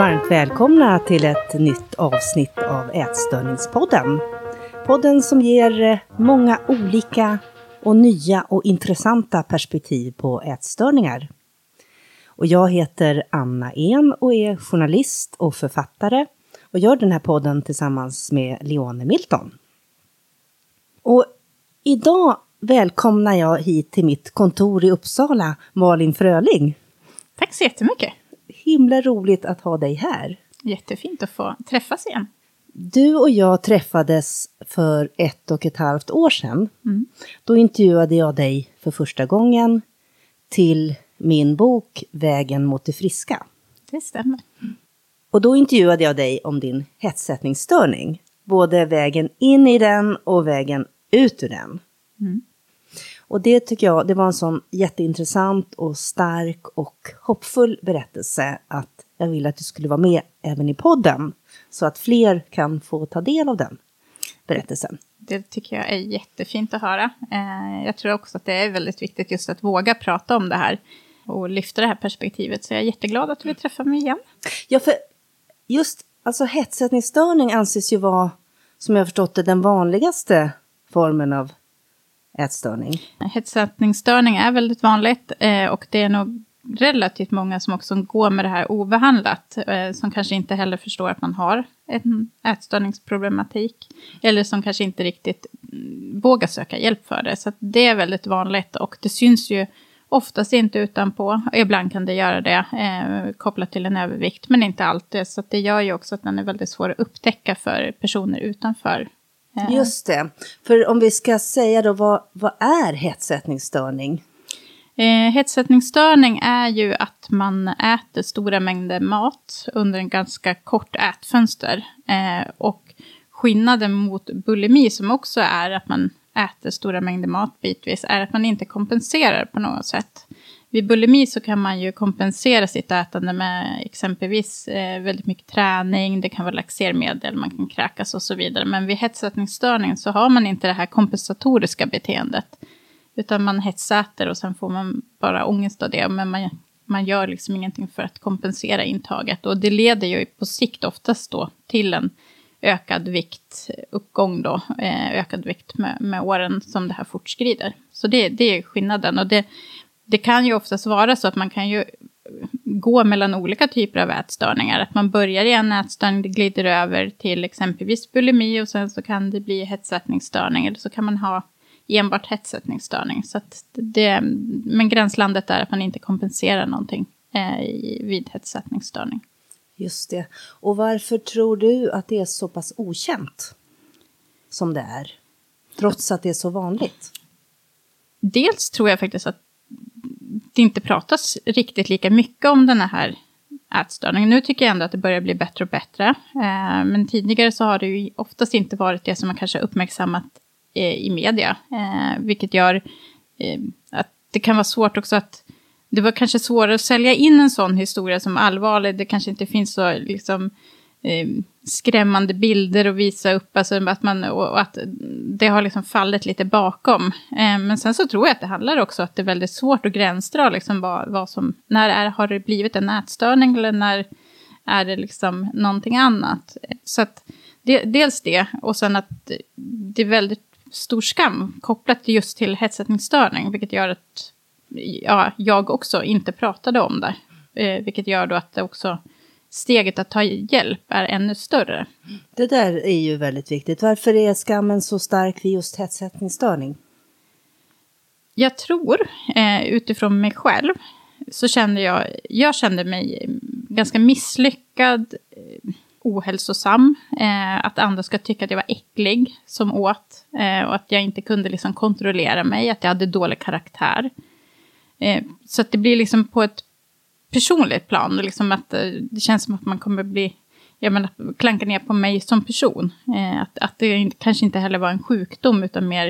Varmt välkomna till ett nytt avsnitt av Ätstörningspodden. Podden som ger eh, många olika och nya och intressanta perspektiv på ätstörningar. Och jag heter Anna En och är journalist och författare och gör den här podden tillsammans med Leone Milton. Och idag välkomnar jag hit till mitt kontor i Uppsala Malin Fröling. Tack så jättemycket. Himla roligt att ha dig här. Jättefint att få träffas igen. Du och jag träffades för ett och ett halvt år sedan. Mm. Då intervjuade jag dig för första gången till min bok Vägen mot det friska. Det stämmer. Och då intervjuade jag dig om din hetsättningsstörning. Både vägen in i den och vägen ut ur den. Mm. Och det tycker jag, det var en sån jätteintressant och stark och hoppfull berättelse att jag vill att du skulle vara med även i podden. Så att fler kan få ta del av den berättelsen. Det tycker jag är jättefint att höra. Eh, jag tror också att det är väldigt viktigt just att våga prata om det här och lyfta det här perspektivet. Så jag är jätteglad att du vill träffa mig igen. Ja, för just alltså hetsättningsstörning anses ju vara, som jag har förstått det, den vanligaste formen av ätstörning. Hetsätningsstörning är väldigt vanligt eh, och det är nog relativt många som också går med det här obehandlat, eh, som kanske inte heller förstår att man har en ätstörningsproblematik, eller som kanske inte riktigt mm, vågar söka hjälp för det. Så det är väldigt vanligt och det syns ju oftast inte utanpå. Ibland kan det göra det eh, kopplat till en övervikt, men inte alltid. Så det gör ju också att den är väldigt svår att upptäcka för personer utanför Eh. Just det. För om vi ska säga då, vad, vad är hetsättningsstörning? Eh, hetsättningsstörning är ju att man äter stora mängder mat under en ganska kort ätfönster. Eh, och skillnaden mot bulimi, som också är att man äter stora mängder mat bitvis, är att man inte kompenserar på något sätt. Vid bulimi så kan man ju kompensera sitt ätande med exempelvis eh, väldigt mycket träning, det kan vara laxermedel, man kan kräkas och så vidare. Men vid hetsätningsstörning så har man inte det här kompensatoriska beteendet. Utan man hetsäter och sen får man bara ångest av det. Men man, man gör liksom ingenting för att kompensera intaget. Och det leder ju på sikt oftast då till en ökad viktuppgång då, eh, ökad vikt med, med åren som det här fortskrider. Så det, det är skillnaden. Och det, det kan ju oftast vara så att man kan ju gå mellan olika typer av ätstörningar. Att man börjar i en ätstörning, det glider över till exempelvis bulimi och sen så kan det bli hetsätningsstörning. Eller så kan man ha enbart hetsätningsstörning. Så det, men gränslandet är att man inte kompenserar någonting eh, vid hetsätningsstörning. Just det. Och varför tror du att det är så pass okänt som det är? Trots att det är så vanligt? Dels tror jag faktiskt att det inte pratas riktigt lika mycket om den här ätstörningen. Nu tycker jag ändå att det börjar bli bättre och bättre. Eh, men tidigare så har det ju oftast inte varit det som man kanske uppmärksammat eh, i media. Eh, vilket gör eh, att det kan vara svårt också att... Det var kanske svårare att sälja in en sån historia som allvarlig. Det kanske inte finns så liksom eh, skrämmande bilder att visa upp. Alltså att, man, och att det har liksom fallit lite bakom. Eh, men sen så tror jag att det handlar också att det är väldigt svårt att gränsdra liksom vad, vad som, när är, har det blivit en nätstörning eller när är det liksom någonting annat. Eh, så att det, dels det och sen att det är väldigt stor skam kopplat just till hetsättningsstörning, vilket gör att ja, jag också inte pratade om det. Eh, vilket gör då att det också steget att ta hjälp är ännu större. Det där är ju väldigt viktigt. Varför är skammen så stark vid just hetsättningsstörning? Jag tror, eh, utifrån mig själv, så kände jag, jag kände mig ganska misslyckad, eh, ohälsosam, eh, att andra ska tycka att jag var äcklig som åt, och att jag inte kunde liksom kontrollera mig, att jag hade dålig karaktär. Så att det blir liksom på ett personligt plan. Liksom att, eh, det känns som att man kommer bli, jag menar, klanka ner på mig som person. Eh, att, att det kanske inte heller var en sjukdom, utan mer...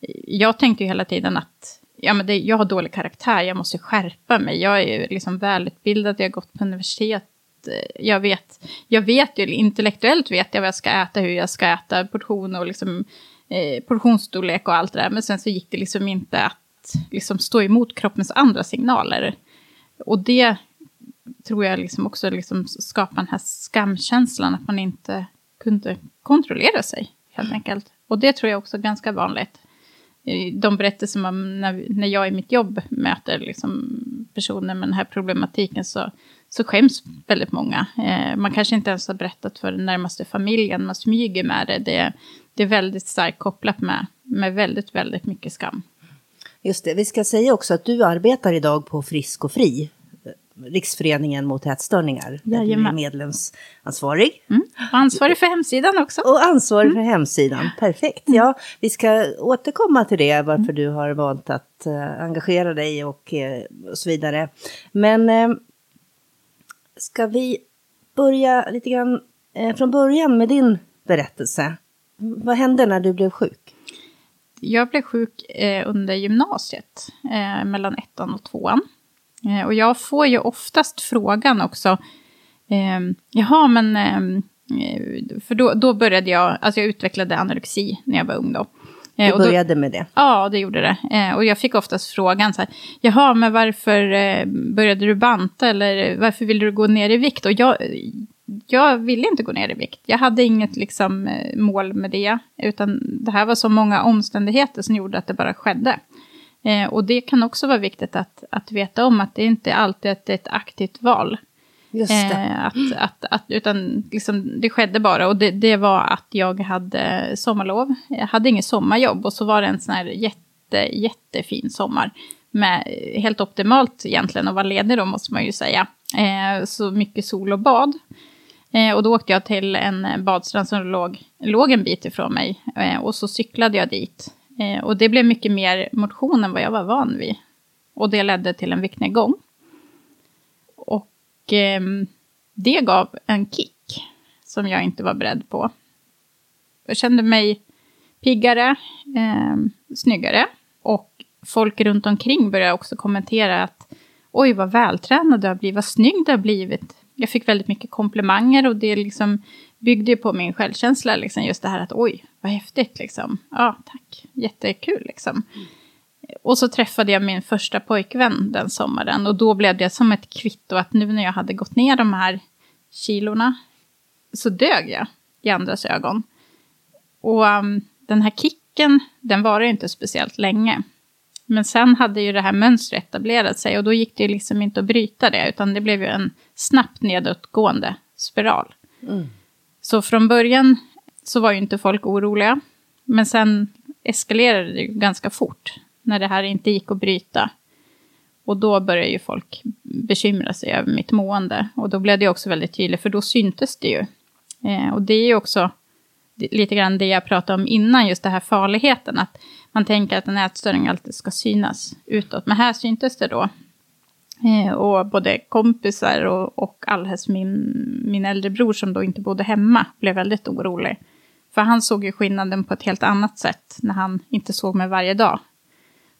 Eh, jag tänkte ju hela tiden att ja, men det, jag har dålig karaktär, jag måste skärpa mig. Jag är liksom välutbildad, jag har gått på universitet. Eh, jag vet, jag vet ju, intellektuellt vet jag vad jag ska äta, hur jag ska äta, portion och liksom, eh, portionsstorlek och allt det där. Men sen så gick det liksom inte att liksom stå emot kroppens andra signaler. Och det tror jag liksom också liksom skapade den här skamkänslan, att man inte kunde kontrollera sig helt enkelt. Och det tror jag också är ganska vanligt. De berättelser man, när, när jag i mitt jobb möter liksom personer med den här problematiken så, så skäms väldigt många. Eh, man kanske inte ens har berättat för den närmaste familjen, man smyger med det. Det, det är väldigt starkt kopplat med, med väldigt, väldigt mycket skam. Just det, vi ska säga också att du arbetar idag på Frisk och Fri, Riksföreningen mot ätstörningar. Där du är medlemsansvarig. Mm. Och ansvarig för hemsidan också. Och ansvarig mm. för hemsidan, perfekt. Ja, vi ska återkomma till det, varför mm. du har valt att uh, engagera dig och, uh, och så vidare. Men uh, ska vi börja lite grann från början med din berättelse? Vad hände när du blev sjuk? Jag blev sjuk eh, under gymnasiet, eh, mellan ettan och tvåan. Eh, och jag får ju oftast frågan också, eh, jaha men, ehm, eh, för då, då började jag, alltså jag utvecklade anorexi när jag var ung då. Eh, du började då, med det? Ja, det gjorde det. Eh, och jag fick oftast frågan så här, jaha, men varför eh, började du banta eller varför ville du gå ner i vikt? Och jag, jag ville inte gå ner i vikt. Jag hade inget liksom, eh, mål med det. Utan det här var så många omständigheter som gjorde att det bara skedde. Eh, och det kan också vara viktigt att, att veta om att det inte alltid är ett aktivt val. Eh, att, att, att, utan liksom, det skedde bara och det, det, var att jag hade sommarlov. Jag hade inget sommarjobb och så var det en sån här jätte, jättefin sommar. Med, helt optimalt egentligen att vara ledig då måste man ju säga. Eh, så mycket sol och bad. Eh, och då åkte jag till en eh, badstrand som låg, låg en bit ifrån mig. Eh, och så cyklade jag dit. Eh, och det blev mycket mer motion än vad jag var van vid. Och det ledde till en viktnedgång. Och ehm, det gav en kick som jag inte var beredd på. Jag kände mig piggare, eh, snyggare. Och folk runt omkring började också kommentera att oj vad vältränad du har blivit, vad snygg du har blivit jag fick väldigt mycket komplimanger och det liksom byggde på min självkänsla. Liksom, just det här att oj, vad häftigt liksom. Ja, tack. Jättekul liksom. Mm. Och så träffade jag min första pojkvän den sommaren. Och då blev det som ett kvitto att nu när jag hade gått ner de här kilorna så dög jag i andras ögon. Och um, den här kicken, den var inte speciellt länge. Men sen hade ju det här mönstret etablerat sig och då gick det liksom inte att bryta det, utan det blev ju en snabbt nedåtgående spiral. Mm. Så från början så var ju inte folk oroliga, men sen eskalerade det ju ganska fort när det här inte gick att bryta. Och då började ju folk bekymra sig över mitt mående. Och då blev det också väldigt tydligt, för då syntes det ju. Eh, och det är ju också lite grann det jag pratade om innan, just det här farligheten. Att man tänker att en ätstörning alltid ska synas utåt. Men här syntes det då. Eh, och både kompisar och, och alldeles min, min äldre bror som då inte bodde hemma blev väldigt orolig. För han såg ju skillnaden på ett helt annat sätt när han inte såg mig varje dag.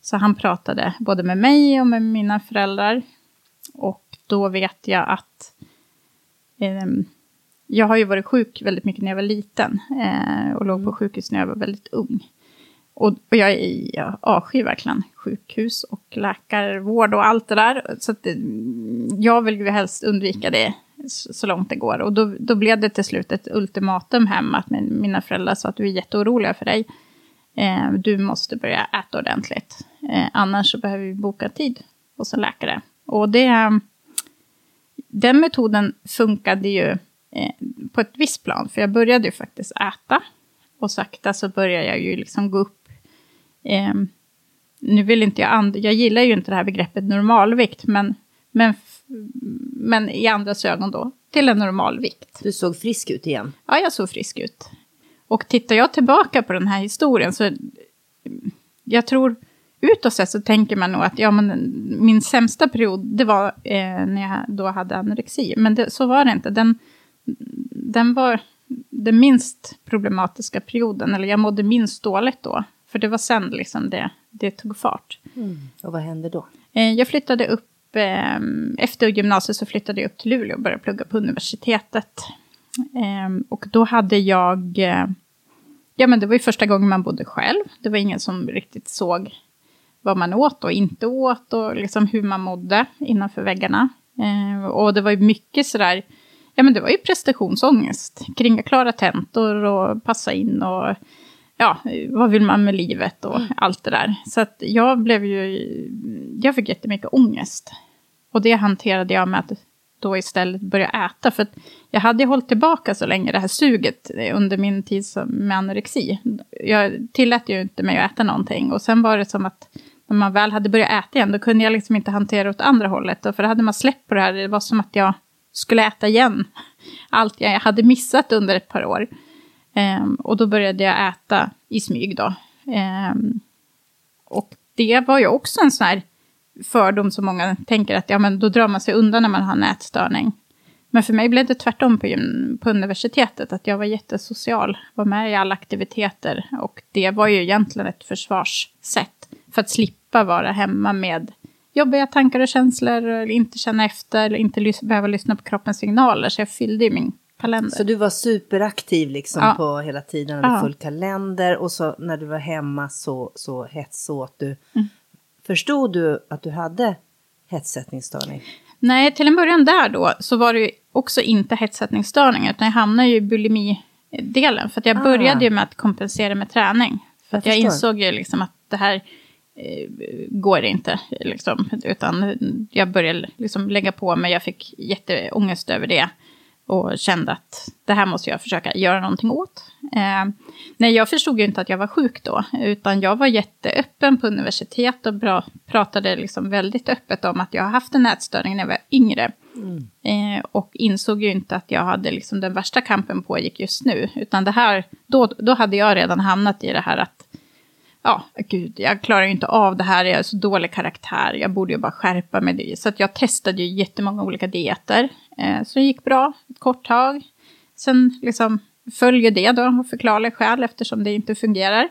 Så han pratade både med mig och med mina föräldrar. Och då vet jag att eh, jag har ju varit sjuk väldigt mycket när jag var liten. Eh, och låg på mm. sjukhus när jag var väldigt ung. Och, och jag, jag avskyr verkligen sjukhus och läkarvård och allt det där. Så att, eh, jag vill ju helst undvika det så, långt det går. Och då, då blev det till slut ett ultimatum hem att mina föräldrar sa att du är jätteoroliga för dig. Eh, du måste börja äta ordentligt. Eh, annars så behöver vi boka tid hos en läkare. Och det, den metoden funkade ju eh, på ett visst plan. För jag började ju faktiskt äta. Och sakta så började jag ju liksom gå upp Eh, nu vill inte jag, jag gillar ju inte det här begreppet normalvikt, men, men, men i andras ögon då, till en normalvikt. Du såg frisk ut igen. Ja, jag såg frisk ut. Och tittar jag tillbaka på den här historien så, jag tror, utåt sett så tänker man nog att ja, men min sämsta period, det var eh, när jag då hade anorexi. Men det, så var det inte. Den, den var den minst problematiska perioden, eller jag mådde minst dåligt då. För det var sen liksom det, det tog fart. Mm. Och vad hände då? Eh, jag flyttade upp, eh, efter gymnasiet så flyttade jag upp till Luleå och började plugga på universitetet. Eh, och då hade jag, ja men det var ju första gången man bodde själv. Det var ingen som riktigt såg vad man åt och inte åt och liksom hur man mådde innanför väggarna. Eh, och det var ju mycket sådär, ja men det var ju prestationsångest kring att klara tentor och passa in och ja, vad vill man med livet och mm. allt det där. Så jag blev ju, jag fick jättemycket ångest. Och det hanterade jag med att då istället börja äta. För jag hade hållit tillbaka så länge det här suget under min tid med anorexi. Jag tillät ju inte mig att äta någonting. Och sen var det som att när man väl hade börjat äta igen, då kunde jag liksom inte hantera åt andra hållet. Och för då hade man släppt på det här, det var som att jag skulle äta igen allt jag hade missat under ett par år. Um, och då började jag äta i smyg då. Um, och det var ju också en sån här fördom som många tänker att ja, men då drar man sig undan när man har en ätstörning. Men för mig blev det tvärtom på, på universitetet, att jag var jättesocial, var med i alla aktiviteter och det var ju egentligen ett försvarssätt för att slippa vara hemma med jobbiga tankar och känslor, eller inte känna efter, eller inte lys behöva lyssna på kroppens signaler. Så jag fyllde ju min kalender. Så du var superaktiv liksom ja. på hela tiden, hade ja. full kalender och så när du var hemma så, så hetsåt du. Mm. Förstod du att du hade hetsättningsstörning? Nej, till en början där då så var det också inte hetsättningsstörning utan jag hamnade ju i bulimidelen. För att jag ah. började ju med att kompensera med träning. För jag att jag insåg ju liksom att det här eh, går inte. Liksom, utan jag började liksom lägga på mig, jag fick jätteångest över det och kände att det här måste jag försöka göra någonting åt. Eh, nej, jag förstod ju inte att jag var sjuk då, utan jag var jätteöppen på universitet och bra, pratade liksom väldigt öppet om att jag har haft en ätstörning när jag var yngre. Mm. Eh, och insåg ju inte att jag hade liksom den värsta kampen pågick just nu, utan det här, då, då hade jag redan hamnat i det här att ja, gud, jag klarar ju inte av det här, jag är så dålig karaktär, jag borde ju bara skärpa mig. Så att jag testade ju jättemånga olika dieter. Eh, så det gick bra ett kort tag. Sen liksom följer det då av förklarliga skäl eftersom det inte fungerar.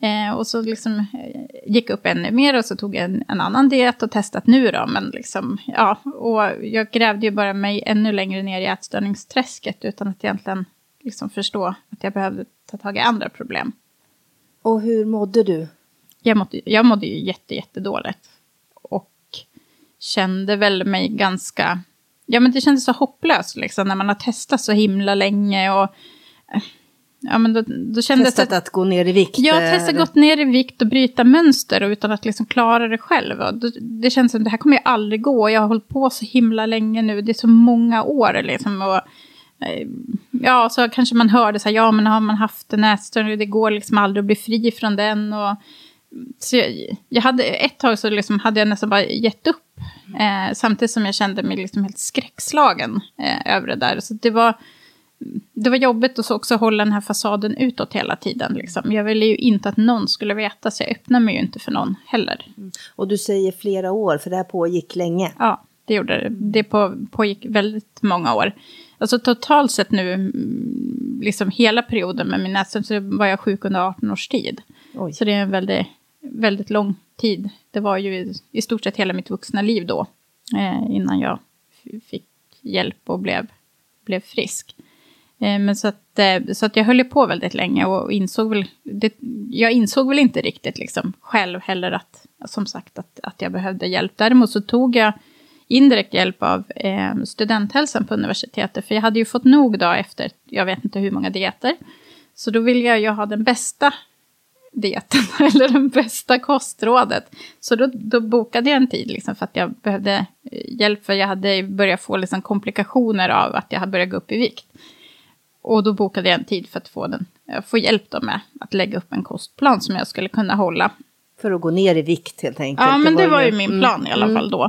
Eh, och så liksom eh, gick upp ännu mer och så tog jag en, en, annan diet och testat nu då. Men liksom, ja, och jag grävde ju bara mig ännu längre ner i ätstörningsträsket utan att egentligen liksom förstå att jag behövde ta tag i andra problem. Och hur mådde du? Jag mådde, jag mådde ju jätte, jättedåligt. Och kände väl mig ganska... Ja, men det kändes så hopplöst liksom, när man har testat så himla länge. Och, eh, ja, men då, då kändes testat att, att gå ner i vikt? Ja, testat gått ner i vikt och bryta mönster och utan att liksom klara det själv. Och då, det känns som att det här kommer ju aldrig gå. Jag har hållit på så himla länge nu. Det är så många år liksom. Och, Eh, ja, så kanske man hörde så här, ja men har man haft en ätstörning, det går liksom aldrig att bli fri från den. Och, så jag, jag hade, ett tag så liksom hade jag nästan bara gett upp. Eh, samtidigt som jag kände mig liksom helt skräckslagen eh, över det där. Så det var, det var jobbigt att också hålla den här fasaden utåt hela tiden. Liksom. Jag ville ju inte att någon skulle veta, så jag öppnade mig ju inte för någon heller. Mm. Och du säger flera år, för det här pågick länge. Ja, det gjorde det. Det på, pågick väldigt många år. Alltså totalt sett nu, mm, liksom hela perioden med min näsa, så var jag sjuk under 18 års tid. Oj. Så det är en väldigt, väldigt lång tid. Det var ju i, i stort sett hela mitt vuxna liv då, eh, innan jag fick hjälp och blev, blev frisk. Eh, men så att, eh, så att jag höll på väldigt länge och insåg väl, det, jag insåg väl inte riktigt liksom själv heller att, som sagt, att, att jag behövde hjälp. Däremot så tog jag indirekt hjälp av eh, studenthälsan på universitetet. För jag hade ju fått nog då efter, jag vet inte hur många dieter. Så då ville jag ju ha den bästa dieten, eller det bästa kostrådet. Så då, då, bokade jag en tid liksom, för att jag behövde eh, hjälp, för jag hade börjat få liksom, komplikationer av att jag hade börjat gå upp i vikt. Och då bokade jag en tid för att få, den, eh, få hjälp då med att lägga upp en kostplan som jag skulle kunna hålla. För att gå ner i vikt helt enkelt? Ja, men det var, det var ju min plan mm, i alla fall då.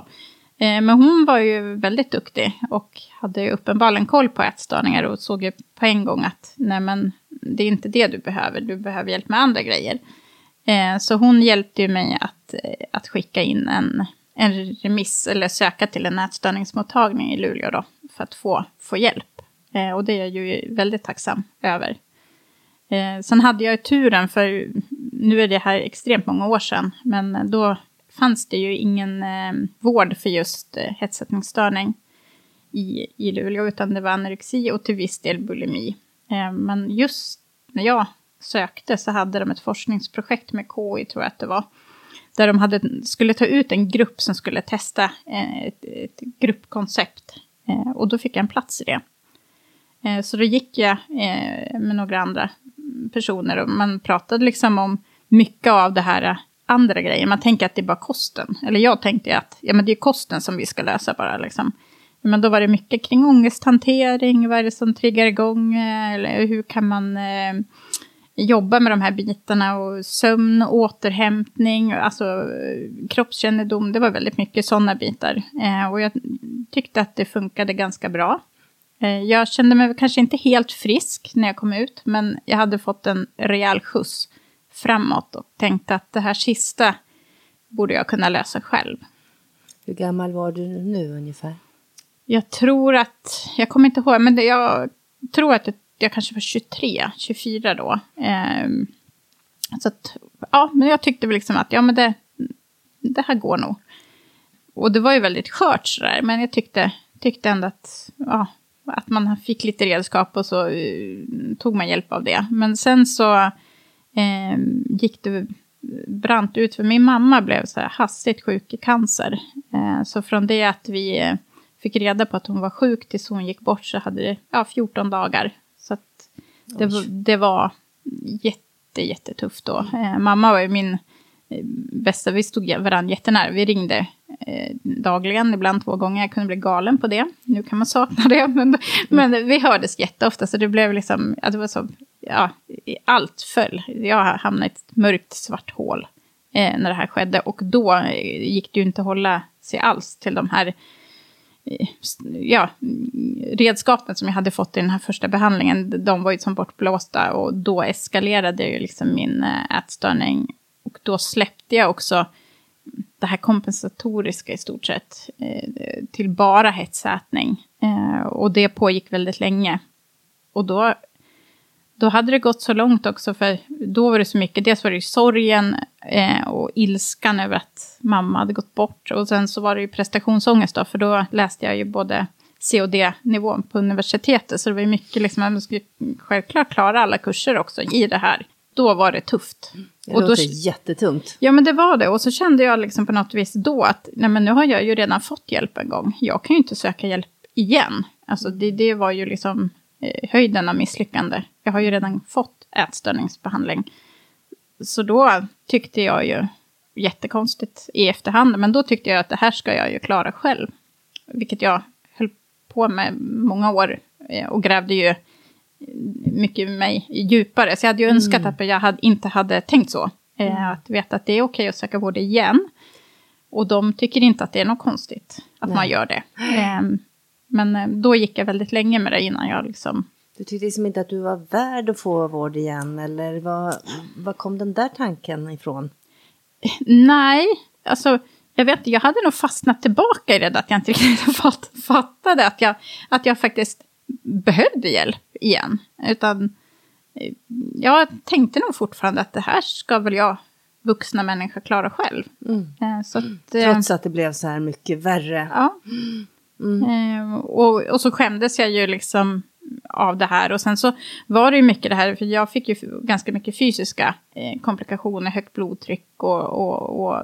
Eh, men hon var ju väldigt duktig och hade ju uppenbarligen koll på ätstörningar och såg ju på en gång att nej men det är inte det du behöver, du behöver hjälp med andra grejer. Eh, så hon hjälpte ju mig att, eh, att skicka in en, en remiss eller söka till en ätstörningsmottagning i Luleå då för att få, få hjälp. Eh, och det är jag ju väldigt tacksam över. Eh, sen hade jag ju turen, för nu är det här extremt många år sedan, men då fanns det ju ingen eh, vård för just eh, hetsättningsstörning i, i Luleå, utan det var anorexi och till viss del bulimi. Eh, men just när jag sökte så hade de ett forskningsprojekt med KI, tror jag att det var. där de hade, skulle ta ut en grupp som skulle testa eh, ett, ett gruppkoncept. Eh, och då fick jag en plats i det. Så då gick jag med några andra personer och man pratade liksom om mycket av det här andra grejer. Man tänker att det är bara kosten. Eller jag tänkte att ja, men det är kosten som vi ska lösa bara. Liksom. Men då var det mycket kring ångesthantering, vad är det som triggar igång, eh, eller hur kan man eh, jobba med de här bitarna och sömn, återhämtning, alltså eh, kroppskännedom, det var väldigt mycket sådana bitar. Eh, och jag tyckte att det funkade ganska bra. Eh, jag kände mig kanske inte helt frisk när jag kom ut, men jag hade fått en rejäl skjuts framåt och tänkte att det här sista borde jag kunna lösa själv. Hur gammal var du nu ungefär? Jag tror att, jag kommer inte ihåg, men det, jag tror att jag, jag kanske var 23, 24 då. Eh, så att, ja, men jag tyckte väl liksom att, ja men det, det här går nog. Och det var ju väldigt skört sådär, men jag tyckte, tyckte ändå att, ja, att man fick lite redskap och så uh, tog man hjälp av det. Men sen så eh, gick det brant ut, för min mamma blev så här hastigt sjuk i cancer. Eh, så från det att vi fick reda på att hon var sjuk tills hon gick bort så hade det ja, 14 dagar. Så att det, det var jätte, jättetufft då. Eh, mamma var ju min eh, bästa, vi stod varandra jättenära. Vi ringde eh, dagligen, ibland två gånger. Jag kunde bli galen på det. Nu kan man sakna det. Men, mm. men vi hördes jätteofta, så det blev liksom, ja, det var så, ja, allt föll. Jag hamnade i ett mörkt svart hål eh, när det här skedde. Och då eh, gick det ju inte att hålla sig alls till de här ja, redskapen som jag hade fått i den här första behandlingen, de var ju som bortblåsta och då eskalerade ju liksom min eh, ätstörning. Och då släppte jag också det här kompensatoriska i stort sett eh, till bara hetsätning. Eh, och det pågick väldigt länge. Och då då hade det gått så långt också, för då var det så mycket. Dels var det ju sorgen eh, och ilskan över att mamma hade gått bort. Och sen så var det ju prestationsångest då, för då läste jag ju både C och D-nivån på universitetet. Så det var ju mycket liksom, man skulle självklart klara alla kurser också i det här. Då var det tufft. Det och låter då, jättetungt. Ja, men det var det. Och så kände jag liksom på något vis då att nej, men nu har jag ju redan fått hjälp en gång. Jag kan ju inte söka hjälp igen. Alltså det, det var ju liksom höjden av misslyckande. Jag har ju redan fått ätstörningsbehandling. Så då tyckte jag ju, jättekonstigt i efterhand, men då tyckte jag att det här ska jag ju klara själv. Vilket jag höll på med många år eh, och grävde ju mycket mig djupare. Så jag hade ju önskat mm. att jag hade, inte hade tänkt så. Eh, mm. Att veta att det är okej att söka vård igen. Och de tycker inte att det är något konstigt att Nej. man gör det. Um, men eh, då gick jag väldigt länge med det innan jag liksom... Du tyckte liksom inte att du var värd att få vård igen? Eller var kom den där tanken ifrån? Nej, alltså jag vet jag hade nog fastnat tillbaka i det att jag inte riktigt fattade att jag, att jag faktiskt behövde hjälp igen. Utan eh, jag tänkte nog fortfarande att det här ska väl jag, vuxna människa, klara själv. Mm. Eh, så att, Trots att det blev så här mycket värre. Ja. Mm. Eh, och, och så skämdes jag ju liksom av det här. Och sen så var det ju mycket det här, för jag fick ju ganska mycket fysiska eh, komplikationer, högt blodtryck och, och, och,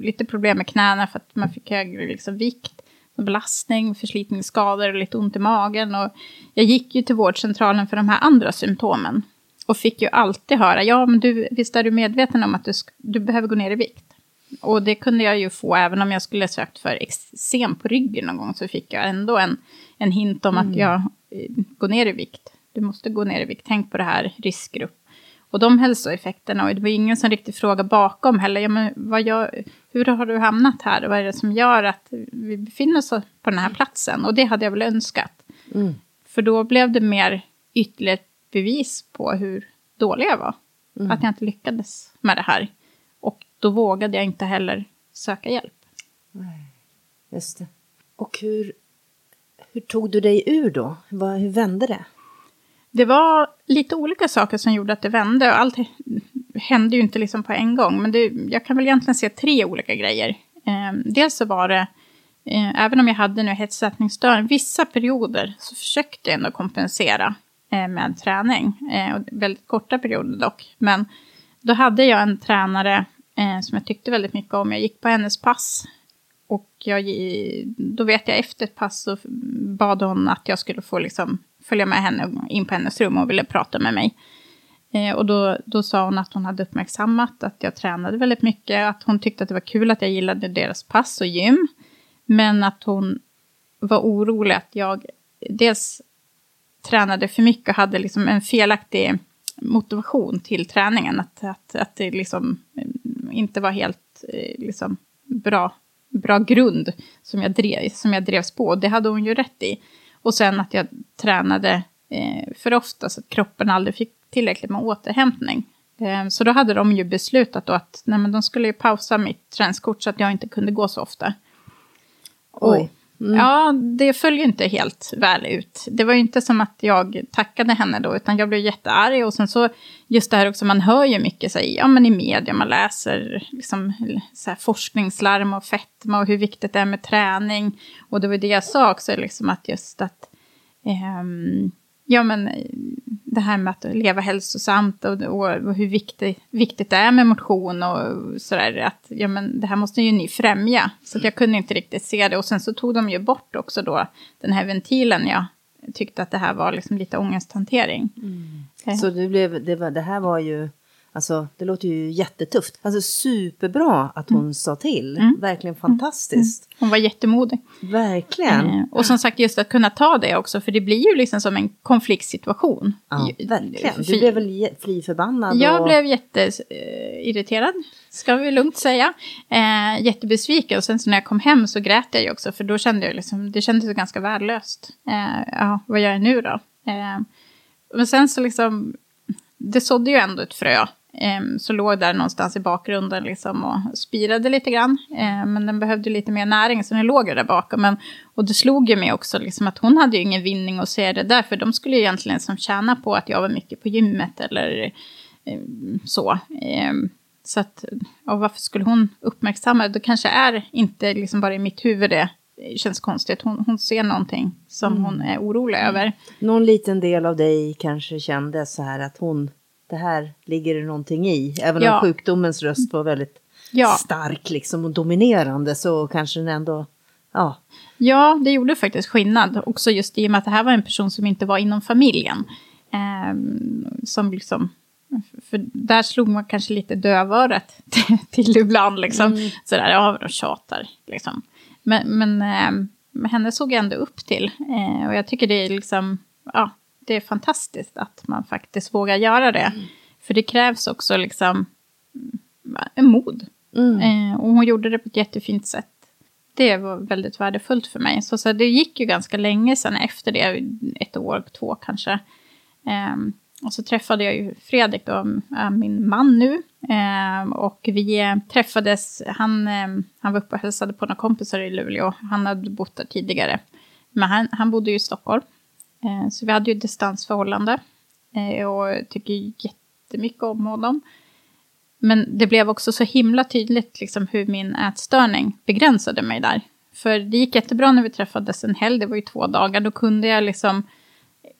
lite problem med knäna för att man fick högre liksom, vikt, belastning, förslitningsskador och lite ont i magen. Och jag gick ju till vårdcentralen för de här andra symptomen. Och fick ju alltid höra, ja men du, visst är du medveten om att du, du behöver gå ner i vikt? Och det kunde jag ju få även om jag skulle sökt för eksem på ryggen någon gång så fick jag ändå en, en hint om mm. att jag eh, går ner i vikt. Du måste gå ner i vikt, tänk på det här, riskgrupp. Och de hälsoeffekterna, och det var ingen som riktigt frågade bakom heller, ja, men vad gör, hur har du hamnat här? Vad är det som gör att vi befinner oss på den här platsen? Och det hade jag väl önskat. Mm. För då blev det mer ytterligare bevis på hur dålig jag var. Mm. Att jag inte lyckades med det här då vågade jag inte heller söka hjälp. Nej, just det. Och hur, hur tog du dig ur då? Hur vände det? Det var lite olika saker som gjorde att det vände. Allt hände ju inte liksom på en gång. Men det, jag kan väl egentligen se tre olika grejer. Eh, dels så var det, eh, även om jag hade nu hetsätningsstörning, vissa perioder så försökte jag ändå kompensera eh, med träning. Eh, väldigt korta perioder dock. Men då hade jag en tränare eh, som jag tyckte väldigt mycket om. Jag gick på hennes pass. Och jag, då vet jag efter ett pass så bad hon att jag skulle få liksom följa med henne in på hennes rum och ville prata med mig. Eh, och då, då sa hon att hon hade uppmärksammat att jag tränade väldigt mycket, att hon tyckte att det var kul att jag gillade deras pass och gym. Men att hon var orolig att jag dels tränade för mycket och hade liksom en felaktig motivation till träningen. Att, att, att det liksom inte var helt eh, liksom, bra, bra grund som jag, drev, som jag drevs på. Det hade hon ju rätt i. Och sen att jag tränade eh, för ofta så att kroppen aldrig fick tillräckligt med återhämtning. Eh, så då hade de ju beslutat då att nej, men de skulle ju pausa mitt träningskort så att jag inte kunde gå så ofta. Oj. Mm. Ja, det följer inte helt väl ut. Det var ju inte som att jag tackade henne då, utan jag blev jättearg. Och sen så, just det här också, man hör ju mycket så ja, men i media, man läser liksom, så här, forskningslarm och fetma och hur viktigt det är med träning. Och det var det jag sa också, liksom, att just att um, ja, men det här med att leva hälsosamt och, och, hur viktigt, viktigt det är med motion och sådär. Att ja, men det här måste ju ni främja. Så jag kunde inte riktigt se det. Och sen så tog de ju bort också då den här ventilen. Jag tyckte att det här var liksom lite ångesthantering. Mm. Eh. Så det, blev, det, var, det här var ju Alltså, det låter ju jättetufft. Alltså superbra att hon mm. sa till. Mm. Verkligen mm. fantastiskt. Mm. Hon var jättemodig. Verkligen. Eh, och som sagt, just att kunna ta det också, för det blir ju liksom som en konfliktsituation. Ja, verkligen. Du blev väl fly förbannad? Jag och... blev jätteirriterad, ska vi lugnt säga. Eh, jättebesviken. Och sen så när jag kom hem så grät jag ju också, för då kände jag liksom, det kändes ganska värdelöst. Eh, ja, vad gör jag nu då? Eh, men sen så liksom, det sådde ju ändå ett frö så låg där någonstans i bakgrunden liksom och spirade lite grann. Um, men den behövde lite mer näring så den låg där bakom. Men, och det slog ju mig också liksom att hon hade ju ingen vinning att se det där. För de skulle ju egentligen som tjäna på att jag var mycket på gymmet eller um, så. så att, varför skulle hon uppmärksamma det? Det kanske är inte liksom bara i mitt huvud det känns konstigt. Hon, hon ser någonting som mm. hon är orolig över. Någon liten del av dig kanske kände så här att hon det här ligger det någonting i. Även ja. om sjukdomens röst var väldigt ja. stark liksom och dominerande så kanske den ändå, ja. Ja, det gjorde faktiskt skillnad. Också just i och med att det här var en person som inte var inom familjen. Eh, som liksom, för där slog man kanske lite dövörat till, ibland liksom. Mm. Sådär, ja, de tjatar liksom. Men, men eh, henne såg jag ändå upp till. Eh, och jag tycker det är liksom, ja, det är fantastiskt att man faktiskt vågar göra det. Mm. För det krävs också liksom mm, en mod. Mm. Eh, och hon gjorde det på ett jättefint sätt. Det var väldigt värdefullt för mig. Så, så det gick ju ganska länge sedan efter det, ett år, två kanske. Eh, och så träffade jag ju Fredrik, då, min man nu. Eh, och vi träffades, han, ehm, han var uppe och hälsade på några kompisar i Luleå. Han hade bott där tidigare. Men han, han bodde ju i Stockholm. Eh, så vi hade ju distansförhållande. Eh, och tycker jättemycket om honom. Men det blev också så himla tydligt liksom hur min ätstörning begränsade mig där. För det gick jättebra när vi träffades en helg, det var ju två dagar. Då kunde jag liksom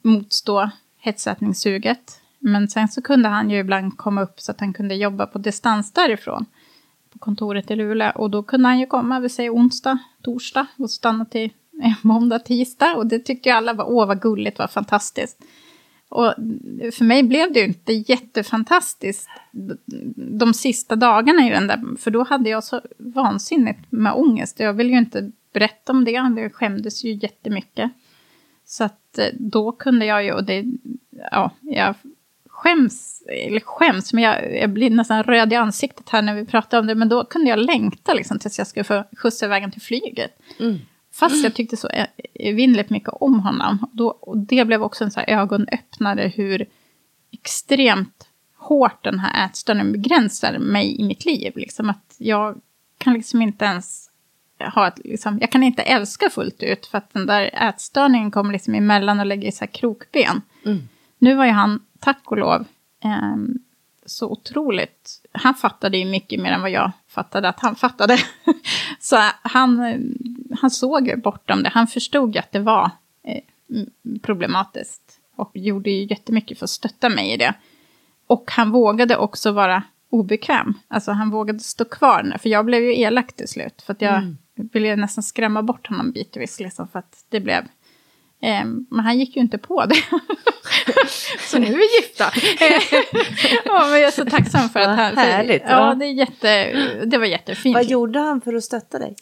motstå hetsätningssuget. Men sen så kunde han ju ibland komma upp så att han kunde jobba på distans därifrån. På kontoret i Luleå. Och då kunde han ju komma, vi säger onsdag, torsdag och stanna till måndag, tisdag. Och det tyckte ju alla var, åh vad gulligt, vad fantastiskt. Och för mig blev det ju inte jättefantastiskt de sista dagarna i den där, för då hade jag så vansinnigt med ångest. Jag ville ju inte berätta om det, jag skämdes ju jättemycket. Så att eh, då kunde jag ju, och det, ja, jag skäms, eller skäms, men jag, jag blir nästan röd i ansiktet här när vi pratar om det, men då kunde jag längta liksom tills jag skulle få skjutsa vägen till flyget. Mm. Fast jag tyckte så evinnerligt mycket om honom. Då, och det blev också en så här ögonöppnare hur extremt hårt den här ätstörningen begränsar mig i mitt liv. Liksom att jag kan liksom inte ens ha ett, liksom, jag kan inte älska fullt ut för att den där ätstörningen kommer liksom emellan och lägger så här krokben. Mm. Nu var ju han, tack och lov, eh, så otroligt... Han fattade ju mycket mer än vad jag fattade att han fattade. så han, han såg bortom det. Han förstod att det var eh, problematiskt. Och gjorde ju jättemycket för att stötta mig i det. Och han vågade också vara obekväm. Alltså han vågade stå kvar, för jag blev ju elak till slut. För att jag Mm. ville nästan skrämma bort honom bitvis, liksom, för att det blev... Eh, men han gick ju inte på det. så nu är vi gifta. ja, men jag är så tacksam för att han... För, härligt, ja, ja. det, är jätte, det var jättefint. Vad gjorde han för att stötta dig?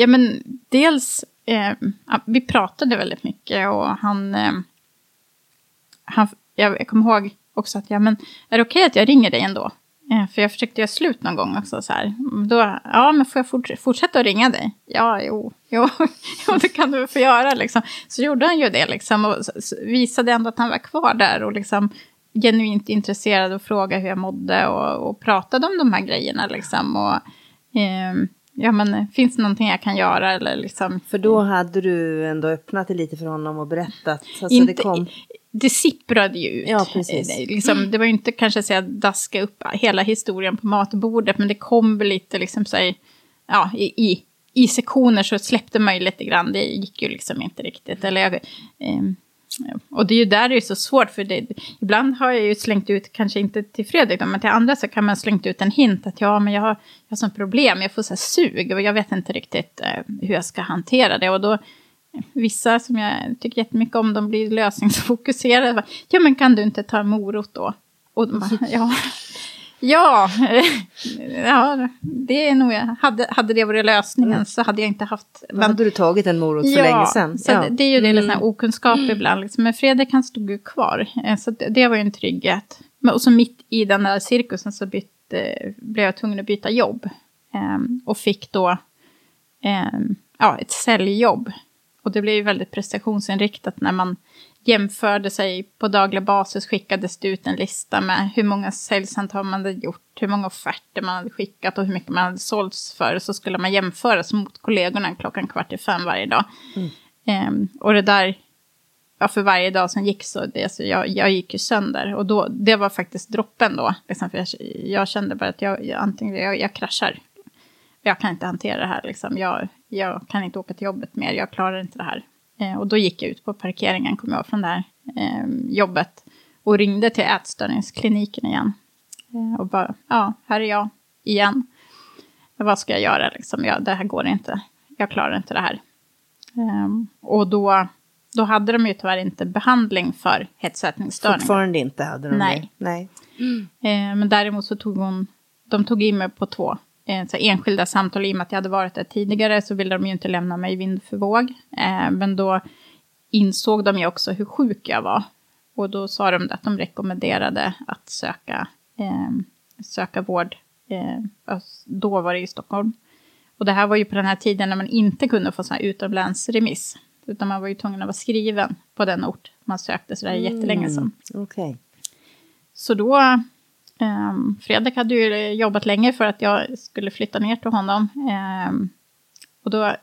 Ja, men dels, eh, vi pratade väldigt mycket och han, eh, han jag, jag kommer ihåg också att, ja men är det okej att jag ringer dig ändå? Eh, för jag försökte göra slut någon gång också så här. Då, ja men får jag fort, fortsätta att ringa dig? Ja, jo, jo, jo, det kan du få göra liksom. Så gjorde han ju det liksom och visade ändå att han var kvar där och liksom genuint intresserad och frågade hur jag mådde och, och pratade om de här grejerna liksom. Och, eh, ja men finns det någonting jag kan göra eller liksom. För då hade du ändå öppnat det lite för honom och berättat. Alltså Inte, det kom... det sipprade ju ut. Ja, precis. Eh, Liksom, det var ju inte kanske så att daska upp hela historien på matbordet, men det kom lite liksom så här, ja, i, i, i sektioner så släppte man ju lite grann. Det gick ju liksom inte riktigt. Eller jag, ehm, och det är ju där det är så svårt, för det, ibland har jag ju slängt ut, kanske inte till Fredrik, då, men till andra så kan man slängt ut en hint att ja, men jag har, jag har sånt problem, jag får så här sug och jag vet inte riktigt eh, hur jag ska hantera det. Och då, vissa som jag tycker jättemycket om, de blir lösningsfokuserade. Ja, men kan du inte ta en morot då? Och de bara, ja, ja, ja, det är nog, jag. hade, hade det varit lösningen så hade jag inte haft... Då hade du tagit en morot för länge sedan. Så det, det är ju det, Mm. okunskap ibland. Liksom. Men Fredrik han stod ju kvar. Eh, Så det, det var ju en trygghet. Men, och så mitt i den där cirkusen så bytte, blev jag tvungen att byta jobb. Ehm, och fick då ehm, ja, ett säljjobb. Och det blev ju väldigt prestationsinriktat när man jämförde sig på daglig basis skickades det ut en lista med hur många säljsamtal man hade gjort, hur många offerter man hade skickat och hur mycket man hade sålts för. Så skulle man jämföras mot kollegorna klockan kvart i fem varje dag. Ehm, och det där, ja för varje dag som gick så, det, så jag, jag gick ju sönder. Och då, det var faktiskt droppen då. Liksom, för jag, jag kände bara att jag, jag, antingen, jag, jag kraschar. Jag kan inte hantera det här. Liksom. Jag, jag kan inte åka till jobbet mer. Jag klarar inte det här. Eh, och då gick jag ut på parkeringen, kom jag från det här eh, jobbet. Och ringde till ätstörningskliniken igen. Eh, och bara, ja, här är jag igen. Vad ska jag göra liksom? Jag, det här går inte. Jag klarar inte det här. Ehm, och då, då hade de ju tyvärr inte behandling för hetsätningsstörning. Fortfarande inte hade de Nej. det. Nej. Eh, men däremot så tog hon, de tog in mig på två så enskilda samtal. I och med att jag hade varit där tidigare så ville de ju inte lämna mig vind för våg. Eh, men då insåg de ju också hur sjuk jag var. Och då sa de att de rekommenderade att söka, eh, söka vård. Eh, ös- då var det i Stockholm. Och det här var ju på den här tiden när man inte kunde få sån här utomlandsremiss. Utan man var ju tvungen att vara skriven på den ort man sökte. Så det här är jättelänge sedan. Okej. Så då, um, Fredrik hade ju jobbat länge för att jag skulle flytta ner till honom. Ehm, och då,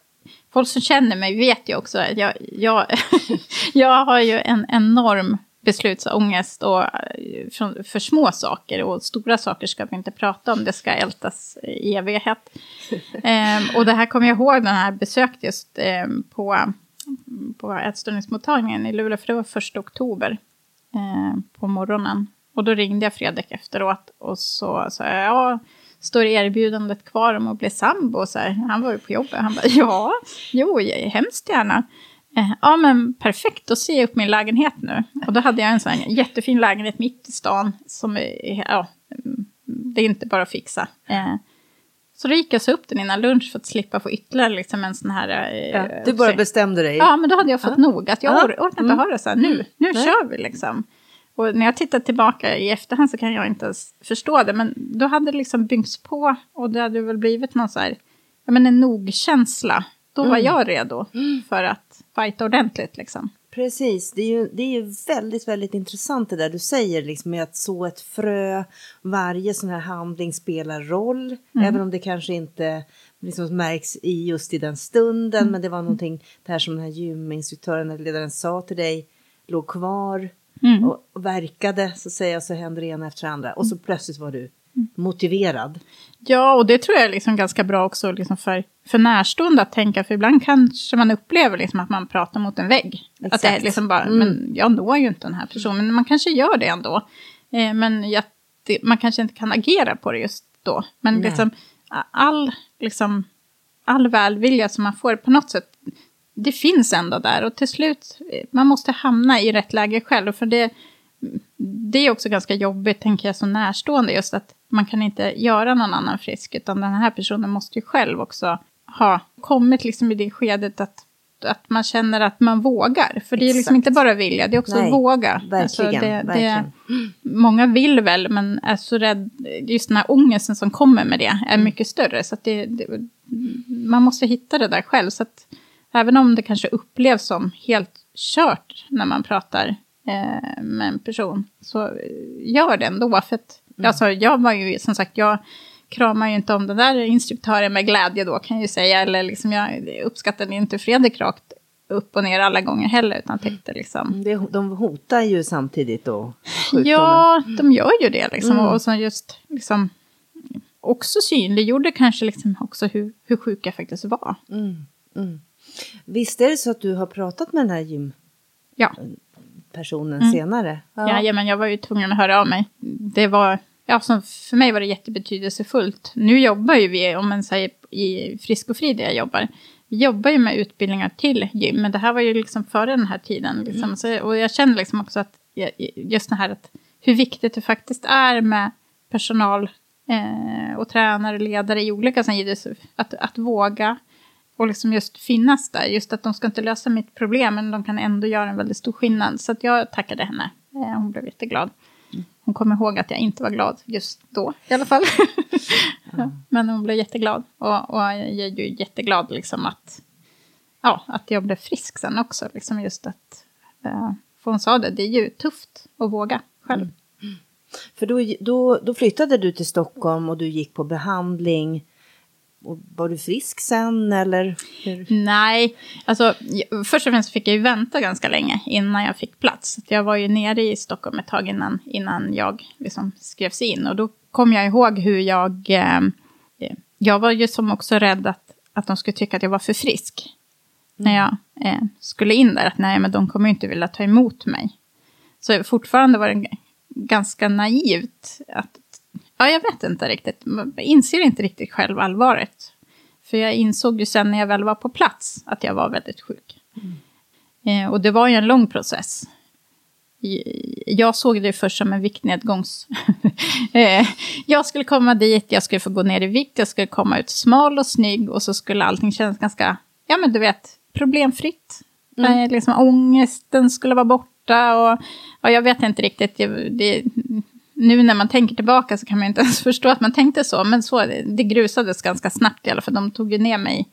folk som känner mig vet ju också att jag, jag, jag har ju en enorm beslutsångest och, eh, för, för små saker och stora saker ska vi inte prata om, det ska ältas i evighet. Ehm, och det här kommer jag ihåg när jag besökte just ehm, på, på ätstörningsmottagningen i Luleå, för det var första oktober eh, på morgonen. Och då ringde jag Fredrik efteråt och så sa jag, ja, står erbjudandet kvar om att bli sambo? Så här, han var ju på jobbet, han bara, ja, jo, hemskt gärna. Eh, ja, men perfekt, då ser jag upp min lägenhet nu. Och då hade jag en sån här jättefin lägenhet mitt i stan, som är, ja, mm, det är inte bara att fixa. Eh, så då gick jag så upp den innan lunch för att slippa få ytterligare liksom en sån här... eh, Ja, du bara bestämde dig. Ja, men då hade jag fått nog. Att jag Ja. or orkar inte Mm. ha det så här. Nu, nu Nej. kör vi liksom. Och när jag tittar tillbaka i efterhand så kan jag inte ens förstå det. Men då hade det liksom byggts på och det hade väl blivit någon så här, ja men en nog-känsla. Då var Mm. jag redo för att fighta ordentligt liksom. Precis, det är, ju, det är ju väldigt, väldigt intressant det där du säger, liksom med att så ett frö, varje sån här handling spelar roll, även om det kanske inte liksom märks i just i den stunden, men det var någonting, det här som den här gyminstruktören eller ledaren sa till dig, låg kvar Mm. och, och verkade, så att säga, så händer det ena efter det andra, och så plötsligt var du motiverad. Ja, och det tror jag är liksom ganska bra också liksom för, för närstående att tänka. För ibland kanske man upplever liksom att man pratar mot en vägg. Att det är Exakt. liksom bara, Mm. men jag når ju inte den här personen. Men man kanske gör det ändå. Eh, men jag det, man kanske inte kan agera på det just då. Men liksom, all, liksom, all välvilja som man får på något sätt, det finns ändå där. Och till slut, man måste hamna i rätt läge själv. För det, det är också ganska jobbigt, tänker jag, som närstående, just att man kan inte göra någon annan frisk, utan den här personen måste ju själv också ha kommit liksom i det skedet att, att man känner att man vågar. För det är liksom inte bara vilja, det är också Nej, att våga. Verkligen, Alltså det, verkligen. Det, många vill väl, men är så rädd, just den här ångesten som kommer med det är Mm. mycket större. Så det, det, man måste hitta det där själv. Så att även om det kanske upplevs som helt kört när man pratar eh, med en person, så eh, gör det ändå. För att, Mm. alltså, jag var ju, som sagt, jag kramar ju inte om den där instruktören med glädje då, kan jag ju säga. Eller liksom, jag uppskattade inte Fredrik rakt upp och ner alla gånger heller, utan tänkte liksom... Det, de hotar ju samtidigt då sjukdomen. Ja, de gör ju det liksom. Mm. Och så just liksom också synliggjorde kanske liksom också hur, hur sjuk jag faktiskt var. Mm, mm. Visst är det så att du har pratat med den här gympersonen Ja, senare? ja. ja, men jag var ju tvungen att höra av mig. Det var, ja, som för mig var det jättebetydelsefullt. Nu jobbar ju vi, om man säger i Frisk och Fri där jag jobbar, vi jobbar ju med utbildningar till gym, men det här var ju liksom före den här tiden. Liksom. Så, och jag känner liksom också att just det här att hur viktigt det faktiskt är med personal eh, och tränare och ledare i olika idrotts- att, att våga och liksom just finnas där. Just att de ska inte lösa mitt problem, men de kan ändå göra en väldigt stor skillnad. Så att jag tackade henne. Eh, hon blev jätteglad. Hon kom ihåg att jag inte var glad just då, i alla fall. Ja, men hon blev jätteglad. Och, och jag är ju jätteglad liksom att, ja, att jag blev frisk sen också. Liksom just att, eh, för hon sa det, det är ju tufft att våga själv. För då, då, då flyttade du till Stockholm och du gick på behandling. Och var du frisk sen eller? Hur? Nej, alltså först och främst fick jag ju vänta ganska länge innan jag fick plats. Jag var ju nere i Stockholm ett tag innan, innan jag liksom skrevs in. Och då kom jag ihåg hur jag... Eh, jag var ju som också rädd att, att de skulle tycka att jag var för frisk. När jag eh, skulle in där, att nej, men de kommer ju inte vilja ta emot mig. Så fortfarande var det ganska naivt. Att, ja, jag vet inte riktigt. Jag inser inte riktigt själv allvaret. För jag insåg ju sen när jag väl var på plats att jag var väldigt sjuk. Eh, och det var ju en lång process. Jag såg det först som en viktnedgångs... eh, jag skulle komma dit, jag skulle få gå ner i vikt, jag skulle komma ut smal och snygg och så skulle allting kännas ganska, ja men du vet, problemfritt. Eh, liksom ångesten skulle vara borta och, och jag vet inte riktigt, det, det, nu när man tänker tillbaka så kan man inte ens förstå att man tänkte så, men så, det grusades ganska snabbt i alla fall. De tog ju ner mig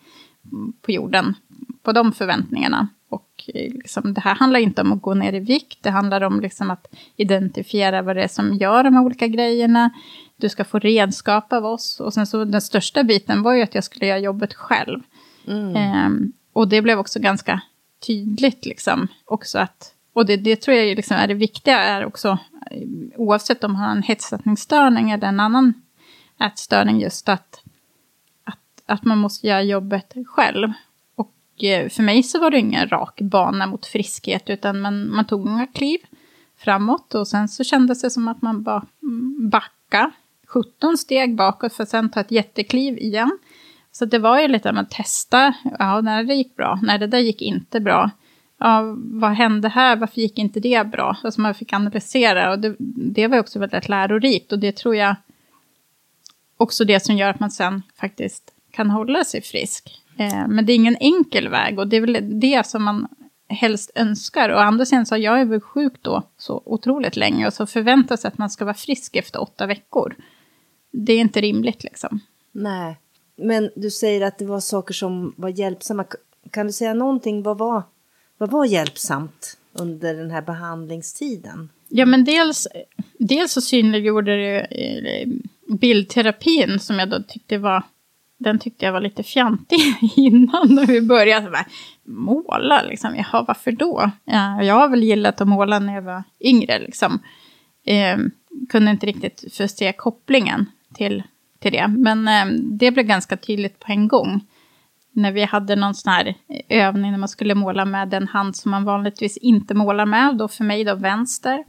på jorden på de förväntningarna. Och eh, liksom, det här handlar inte om att gå ner i vikt, det handlar om liksom att identifiera vad det är som gör de här olika grejerna. Du ska få redskap av oss. Och sen så den största biten var ju att jag skulle göra jobbet själv. Ehm, och det blev också ganska tydligt liksom. Också att, och det, det tror jag liksom är det viktiga är också, oavsett om man har en hetsättningsstörning eller en annan ätstörning, just att, att, att man måste göra jobbet själv. Och eh, för mig så var det ingen rak bana mot friskhet, utan man, man tog många kliv framåt och sen så kändes det som att man bara mm, backa 17 steg bakåt för att sen ta ett jättekliv igen. Så det var ju lite att man testa, ja, när det gick bra, när det där gick inte bra. Ja, vad hände här, varför gick inte det bra? Alltså man fick analysera och det, det var också väldigt lärorikt och det tror jag också det som gör att man sen faktiskt kan hålla sig frisk. Eh, men det är ingen enkel väg och det är väl det som man helst önskar. Och andra sidan så har jag varit sjuk då så otroligt länge och så förväntas att man ska vara frisk efter åtta veckor. Det är inte rimligt liksom. Nej, men du säger att det var saker som var hjälpsamma. Kan du säga någonting? Vad var, vad var hjälpsamt under den här behandlingstiden? Ja, men dels, dels så synliggjorde det eh, bildterapin som jag då tyckte var, den tyckte jag var lite fjantig innan när vi började. Bara, måla liksom, jaha varför då? Jag har väl gillat att måla när jag var yngre liksom. Eh, kunde inte riktigt förse kopplingen till, till det. Men eh, det blev ganska tydligt på en gång. När vi hade någon sån här övning när man skulle måla med den hand som man vanligtvis inte målar med. Då för mig då vänster.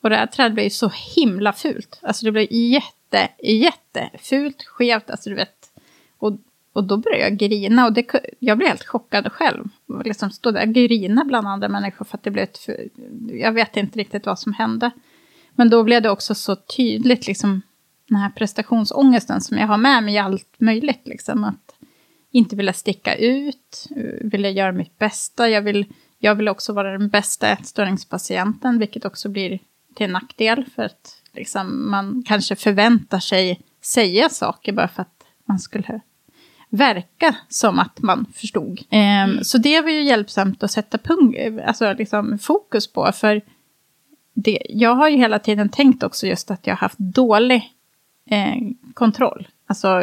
Och det här trädet blev ju så himla fult. Alltså det blev jätte, jättefult, skevt, alltså du vet. Och, och då började jag grina och det, jag blev helt chockad själv. Liksom stå där och grina bland andra människor för att det blev ett... Jag vet inte riktigt vad som hände. Men då blev det också så tydligt, liksom, den här prestationsångesten som jag har med mig i allt möjligt. Liksom, att inte vilja sticka ut, vilja göra mitt bästa. Jag vill, jag vill också vara den bästa ätstörningspatienten, vilket också blir till nackdel. För att liksom, man kanske förväntar sig säga saker bara för att man skulle verka som att man förstod. Mm. så det var ju hjälpsamt att sätta punkt, alltså liksom fokus på. För det, jag har ju hela tiden tänkt också just att jag har haft dålig eh, kontroll. Alltså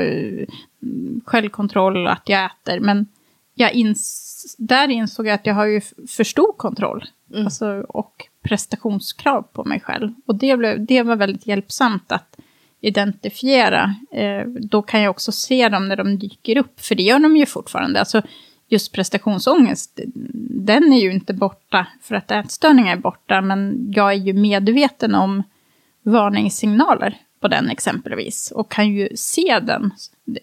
självkontroll, att jag äter. Men jag ins där insåg jag att jag har ju för stor kontroll. Mm. Alltså, och prestationskrav på mig själv. Och det, blev, det var väldigt hjälpsamt att identifiera. Eh, då kan jag också se dem när de dyker upp, för det gör de ju fortfarande. Alltså, just prestationsångest, den är ju inte borta för att ätstörningar är borta, men jag är ju medveten om varningssignaler på den exempelvis och kan ju se den.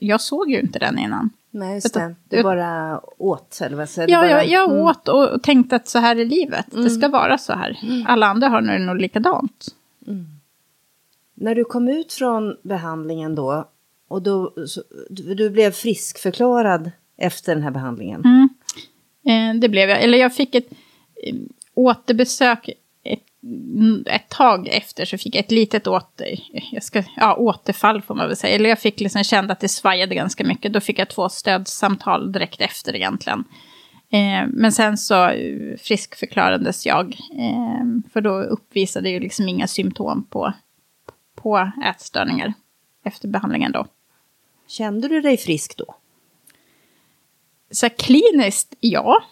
Jag såg ju inte den innan. Nej, just det. Du bara åt, eller vad säger Ja, bara... jag, jag mm. åt och tänkte att så här är livet. Mm. Det ska vara så här. Mm. Alla andra har det nog likadant. Mm. När du kom ut från behandlingen då, och då, så, du blev friskförklarad efter den här behandlingen? Mm. Eh, det blev jag. Eller jag fick ett eh, återbesök ett, tag efter så fick jag ett litet åter, jag ska, ja, återfall får man väl säga. Eller jag fick liksom, kände att det svajade ganska mycket. Då fick jag två stödsamtal direkt efter egentligen. Eh, men sen så eh, friskförklarades jag. Eh, för då uppvisade jag liksom inga symptom på, på ätstörningar efter behandlingen då. Kände du dig frisk då? så kliniskt, ja.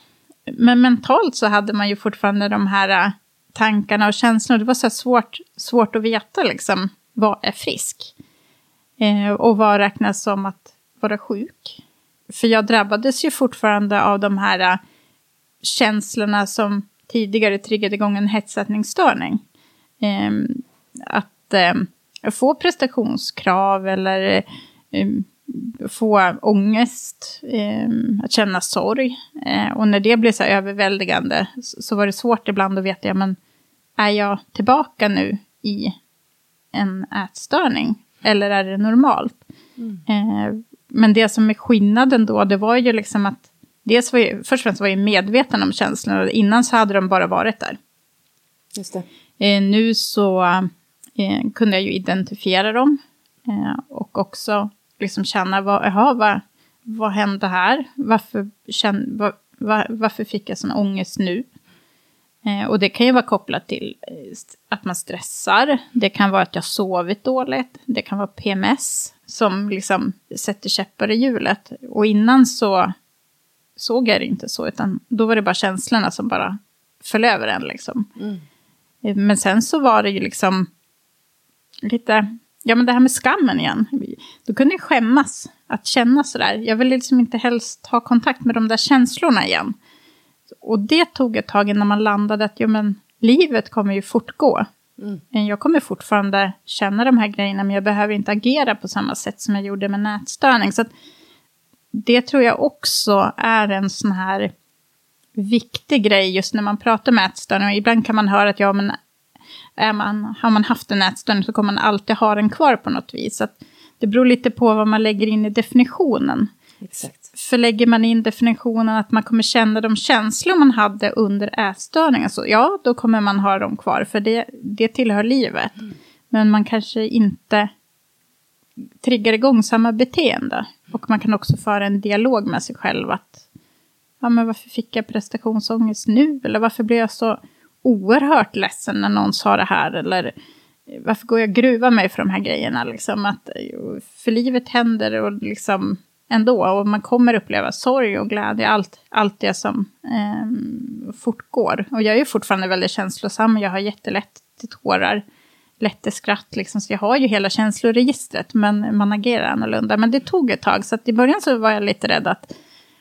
Men mentalt så hade man ju fortfarande de här äh, tankarna och känslorna. Det var så svårt, svårt att veta liksom, vad är frisk? Eh, och vad räknas som att vara sjuk? För jag drabbades ju fortfarande av de här ä, känslorna som tidigare triggade igång en hetsätningsstörning. Eh, att eh, få prestationskrav eller eh, få ångest, eh, att känna sorg. Eh, och när det blev så överväldigande så, så, var det svårt ibland att veta, ja, men är jag tillbaka nu i en ätstörning? Eller är det normalt? Mm. Eh, men det som är skillnaden då, det var ju liksom att dels var jag, först och främst var jag medveten om känslorna, innan så hade de bara varit där. Just det. Eh, nu så eh, kunde jag ju identifiera dem eh, och också liksom känna, vad, aha, vad, vad hände här? Varför, känn, var, var, varför fick jag sån ångest nu? Eh, och det kan ju vara kopplat till eh, att man stressar. Det kan vara att jag sovit dåligt. Det kan vara PMS som liksom sätter käppar i hjulet. Och innan så såg jag det inte så, utan då var det bara känslorna som bara föll över en. Liksom. Mm. Eh, men sen så var det ju liksom lite Ja, men det här med skammen igen. Då kunde jag skämmas att känna sådär. Jag ville liksom inte helst ha kontakt med de där känslorna igen. Och det tog ett tag innan man landade att ja, men, livet kommer ju fortgå. Mm. Jag kommer fortfarande känna de här grejerna, men jag behöver inte agera på samma sätt som jag gjorde med nätstörning. Så det tror jag också är en sån här viktig grej just när man pratar med ätstörning. Ibland kan man höra att ja, men är man, har man haft en ätstörning så kommer man alltid ha den kvar på något vis. Så det beror lite på vad man lägger in i definitionen. Exakt. För lägger man in definitionen att man kommer känna de känslor man hade under ätstörningen, så ja, då kommer man ha dem kvar, för det, det tillhör livet. Mm. Men man kanske inte triggar igång samma beteende. Och man kan också föra en dialog med sig själv att, ja men varför fick jag prestationsångest nu? Eller varför blev jag så oerhört ledsen när någon sa det här. Eller varför går jag gruva mig för de här grejerna? Liksom att, för livet händer och liksom ändå. Och man kommer uppleva sorg och glädje, allt, allt det som eh, fortgår. Och jag är ju fortfarande väldigt känslosam, jag har jättelätt till tårar, lätt till skratt. Liksom. Så jag har ju hela känsloregistret, men man agerar annorlunda. Men det tog ett tag, så att i början så var jag lite rädd att...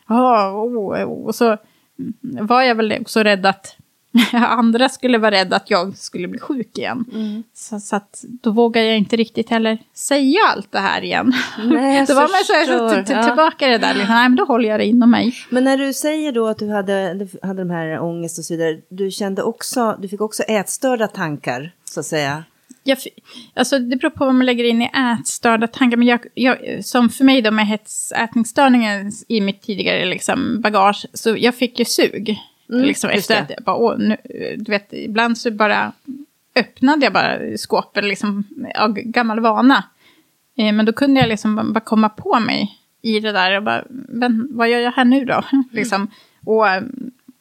Ah, oh, oh, oh. Och så mm, var jag väl också rädd att andra skulle vara rädda att jag skulle bli sjuk igen. Mm. Så, så att då vågar jag inte riktigt heller säga allt det här igen. Nej, då var man så här, så, Ja. tillbaka det där, liksom, nej men då håller jag det inom mig. Men när du säger då att du hade, hade de här ångest och så vidare, du kände också, du fick också ätstörda tankar, så att säga. Jag, alltså det beror på vad man lägger in i ätstörda tankar. Men jag, jag, som för mig då med hetsätningsstörningen i mitt tidigare liksom, bagage, så jag fick ju sug. Mm, liksom, efter att jag bara, åh, nu, du vet, ibland så bara öppnade jag bara skåpen liksom, av gammal vana. Eh, men då kunde jag liksom bara- komma på mig i det där och bara, men vad gör jag här nu då? liksom, och eh,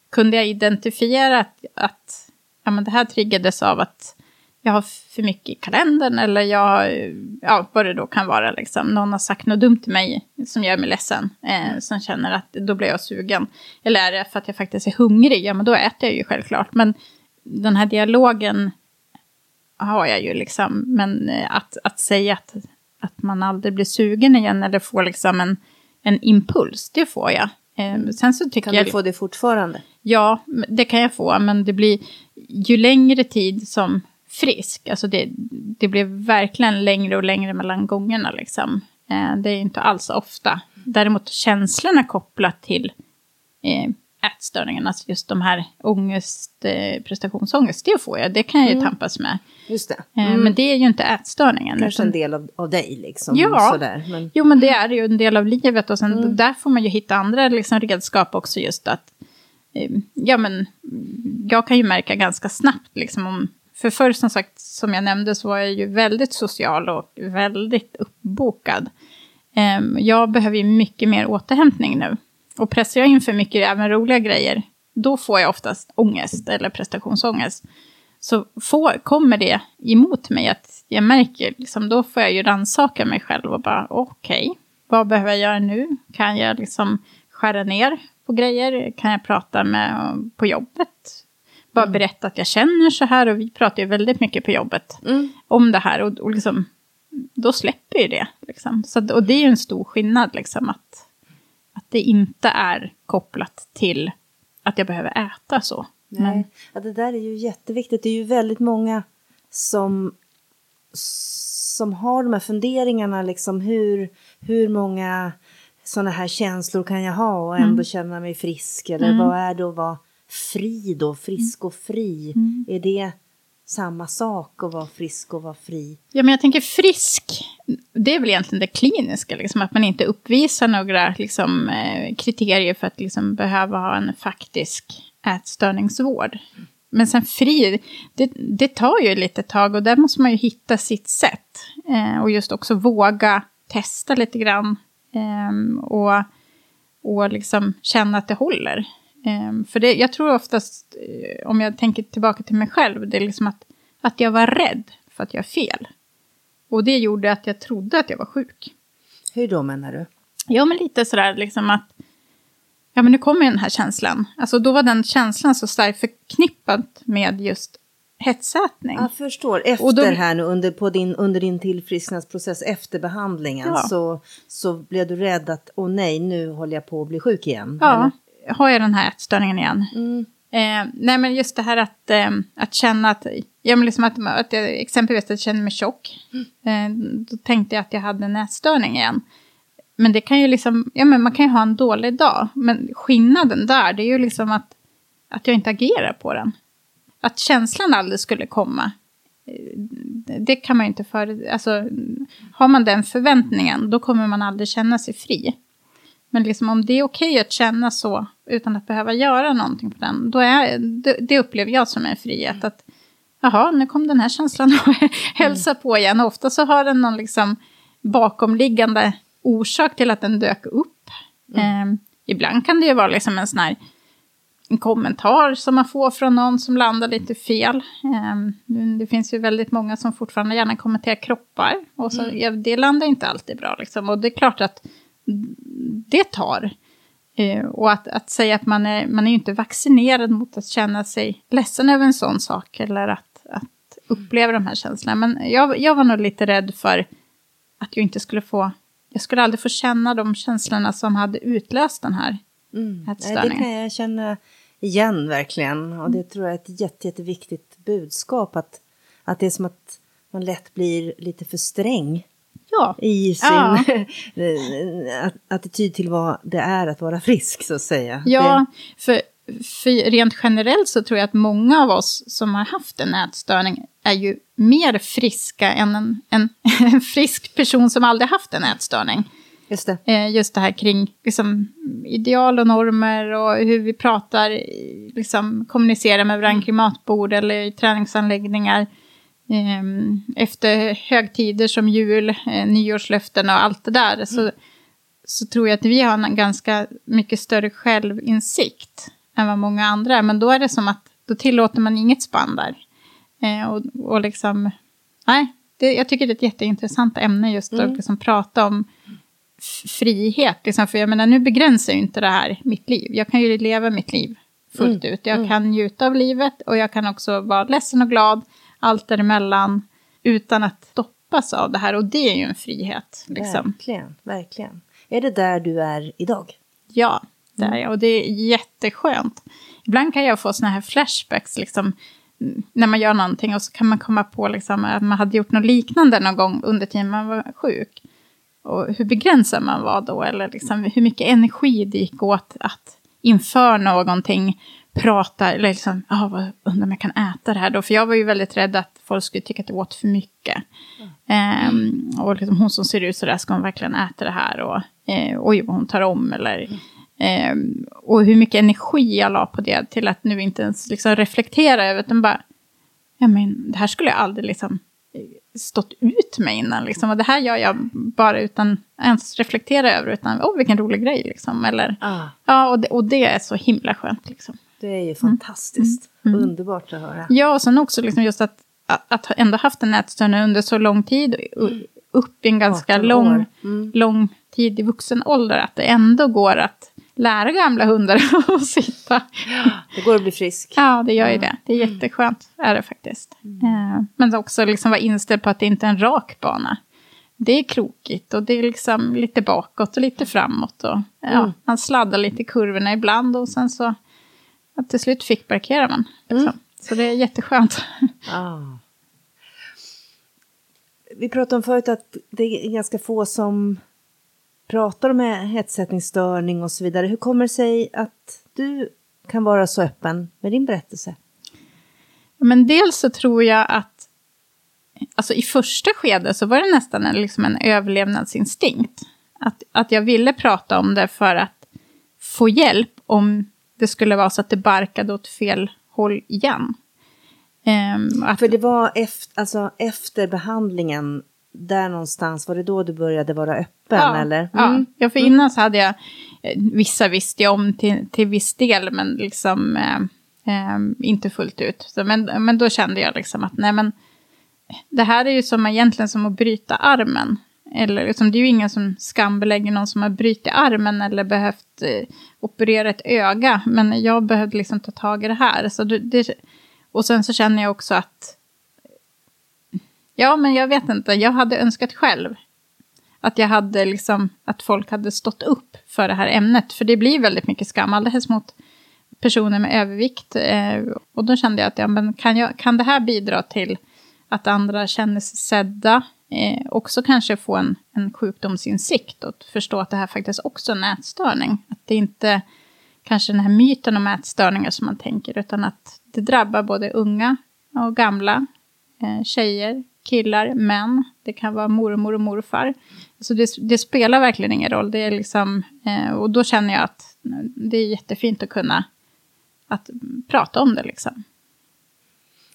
kunde jag identifiera att, att ja, men det här triggades av att jag har för mycket i kalendern eller jag, ja, vad det då kan vara liksom. Någon har sagt något dumt till mig som gör mig ledsen. Eh, som känner att då blir jag sugen. Eller är det för att jag faktiskt är hungrig? Ja, men då äter jag ju självklart. Men den här dialogen har jag ju liksom. Men eh, att, att säga att, att man aldrig blir sugen igen eller får liksom en, en impuls, det får jag. Eh, sen så tycker Kan jag... du få det fortfarande? Ja, det kan jag få, men det blir ju längre tid som frisk. Alltså det, det blir verkligen längre och längre mellan gångerna. Liksom. Eh, det är inte alls ofta. Däremot känslorna kopplat till eh, ätstörningarna, alltså just de här ångest, eh, prestationsångest, det får jag. Det kan jag ju tampas med. Just det. Eh, Mm. Men det är ju inte ätstörningen. Kanske utan- en del av, av dig liksom. Ja. Sådär. Men, Jo, men det är ju en del av livet och sen där får man ju hitta andra liksom, redskap också just att eh, ja men mm, jag kan ju märka ganska snabbt liksom om för förr som sagt som jag nämnde så var jag ju väldigt social och väldigt uppbokad. Ehm, jag behöver ju mycket mer återhämtning nu. Och pressar jag in för mycket även roliga grejer då får jag oftast ångest eller prestationsångest. Så får, kommer det emot mig att jag märker, liksom, då får jag ju rannsaka mig själv och bara okej, vad behöver jag göra nu? Kan jag liksom skära ner på grejer? Kan jag prata med på jobbet? Bara berätta att jag känner så här och vi pratar ju väldigt mycket på jobbet mm. om det här och, och liksom, då släpper ju det. Liksom. Så, och det är ju en stor skillnad liksom, att, att det inte är kopplat till att jag behöver äta så. Men, Nej, ja, det där är ju jätteviktigt. Det är ju väldigt många som, som har de här funderingarna, liksom hur, hur många sådana här känslor kan jag ha och ändå känna mig frisk? Eller vad är det att vara fri då? Frisk och fri. Är det samma sak att vara frisk och vara fri? Ja, men jag tänker frisk, det är väl egentligen det kliniska, liksom, att man inte uppvisar några liksom, eh, kriterier för att liksom, behöva ha en faktisk ätstörningsvård. Men sen fri, det, det tar ju lite tag och där måste man ju hitta sitt sätt. Eh, och just också våga testa lite grann. ehm, och och liksom känna att det håller. Ehm, för det, jag tror oftast, eh, om jag tänker tillbaka till mig själv, det är liksom att, att jag var rädd för att jag fel. Och det gjorde att jag trodde att jag var sjuk. Hur då menar du? Ja, men lite sådär liksom att, ja men nu kommer den här känslan. Alltså då var den känslan så starkt förknippad med just hetsätning. Jag förstår. Efter då- här nu, under, på din, under din tillfrisknadsprocess efter behandlingen Ja. så, så blev du rädd att, åh nej, nu håller jag på att bli sjuk igen. Ja, har jag den här ätstörningen igen. Mm. Eh, nej, men just det här att, eh, att känna att, ja, men liksom att, att jag exempelvis att jag känner mig tjock. Eh, då tänkte jag att jag hade en ätstörning igen. Men det kan ju liksom, ja men man kan ju ha en dålig dag. Men skillnaden där, det är ju liksom att, att jag inte agerar på den. Att känslan aldrig skulle komma. eh, Det kan man ju inte för, alltså har man den förväntningen, då kommer man aldrig känna sig fri. Men liksom om det är okej att känna så utan att behöva göra någonting på den, då är, det, det upplever jag som en frihet. Att, jaha, nu kom den här känslan och hälsa på igen. Och ofta så har den någon liksom bakomliggande orsak till att den dök upp. Eh, ibland kan det ju vara liksom en sån här en kommentar som man får från någon som landar lite fel. Eh, det finns ju väldigt många som fortfarande gärna kommenterar kroppar. Och så, ja, det landar inte alltid bra. Liksom. Och det är klart att det tar. Eh, och att, att säga att man är, man är ju inte vaccinerad mot att känna sig ledsen över en sån sak. Eller att, att uppleva de här känslorna. Men jag, jag var nog lite rädd för att jag inte skulle få... Jag skulle aldrig få känna de känslorna som hade utlöst den här Mm. Nej, det ätstörningen. kan jag känna igen verkligen. Och det tror jag är ett jätte, jätteviktigt budskap. Att, att det är som att man lätt blir lite för sträng Ja. i sin Ja. att- attityd till vad det är att vara frisk så att säga. Ja, för, för rent generellt så tror jag att många av oss som har haft en ätstörning är ju mer friska än en, en, en frisk person som aldrig haft en ätstörning. Det, just det. Eh, just det här kring liksom, ideal och normer och hur vi pratar, eh, liksom, kommunicerar med varandra kring matbord eller i träningsanläggningar. Ehm, efter högtider som jul, eh, nyårslöften och allt det där så, så tror jag att vi har en ganska mycket större självinsikt än vad många andra är. Men då är det som att då tillåter man inget spann där. Eh, och, och liksom, nej, det, jag tycker det är ett jätteintressant ämne just att liksom prata om frihet. Liksom, för jag menar, nu begränsar ju inte det här mitt liv. Jag kan ju leva mitt liv fullt ut. Jag kan njuta av livet och jag kan också vara ledsen och glad, allt däremellan, utan att stoppas av det här. Och det är ju en frihet. Liksom. Verkligen, verkligen. Är det där du är idag? Ja, det är jag. Och det är jätteskönt. Ibland kan jag få såna här flashbacks, liksom, mm, när man gör någonting och så kan man komma på liksom, att man hade gjort något liknande någon gång under tiden man var sjuk. Och hur begränsad man var då, eller liksom, hur mycket energi det gick åt att inför någonting prata, eller liksom, vad, undrar om jag kan äta det här då? För jag var ju väldigt rädd att folk skulle tycka att det åt för mycket. Ehm, och liksom, hon som ser ut så där, ska hon verkligen äta det här? Och eh, oj, vad hon tar om, eller... Ehm, och hur mycket energi jag la på det till att nu inte ens liksom reflektera över, utan bara, ja men det här skulle jag aldrig liksom eh, stått ut med innan. Liksom. Och det här gör jag bara utan ens reflektera över, utan åh vilken rolig grej liksom. Eller, Ah, ja, och det, och det är så himla skönt liksom. Det är ju fantastiskt. Underbart att höra. Ja, och sen också liksom just att, att, ändå haft en ätstörning under så lång tid, u- upp i en ganska 18 lång. Mm. lång tid i vuxen ålder, att det ändå går att lära gamla hundar att sitta. Det går att bli frisk. Ja, det gör ju det. Det är jätteskönt, är det faktiskt. Eh, Men också liksom vara inställd på att det inte är en rak bana. Det är krokigt och det är liksom lite bakåt och lite framåt. Och, ja, Mm. Man sladdar lite i kurvorna ibland och sen så att till slut fick parkerar man. Liksom. Så det är jätteskönt. Ah. Vi pratade om förut att det är ganska få som pratar om hetsättningsstörning och så vidare. Hur kommer det sig att du kan vara så öppen med din berättelse? Men dels så tror jag att alltså i första skedet så var det nästan en, liksom en överlevnadsinstinkt. Att, att jag ville prata om det för att få hjälp om det skulle vara så att det barkade åt fel håll igen. Ehm, att, För det var efter, alltså efter behandlingen, där någonstans, var det då du började vara öppen ja, eller? Mm. ja, för innan så hade jag, eh, vissa visste jag om till, till viss del, men liksom eh, eh, inte fullt ut. Så, men, men då kände jag liksom att nej men, det här är ju som egentligen som att bryta armen. Eller liksom, det är ju ingen som skambelägger någon som har brutit armen eller behövt eh, operera ett öga. Men jag behövde liksom ta tag i det här. Så det, det, och sen så känner jag också att, ja men jag vet inte, jag hade önskat själv att jag hade liksom, att folk hade stått upp för det här ämnet. För det blir väldigt mycket skam, alldeles mot personer med övervikt. Eh, och då kände jag att, ja, men kan, jag, kan det här bidra till att andra känner sig sedda? Eh, också kanske få en, en sjukdomsinsikt och förstå att det här faktiskt också är en ätstörning. Att det inte kanske den här myten om ätstörningar som man tänker, utan att det drabbar både unga och gamla, eh, tjejer, killar, män. Det kan vara mormor och morfar. Så det, det spelar verkligen ingen roll. Det är liksom, eh, och då känner jag att det är jättefint att kunna att prata om det. Liksom.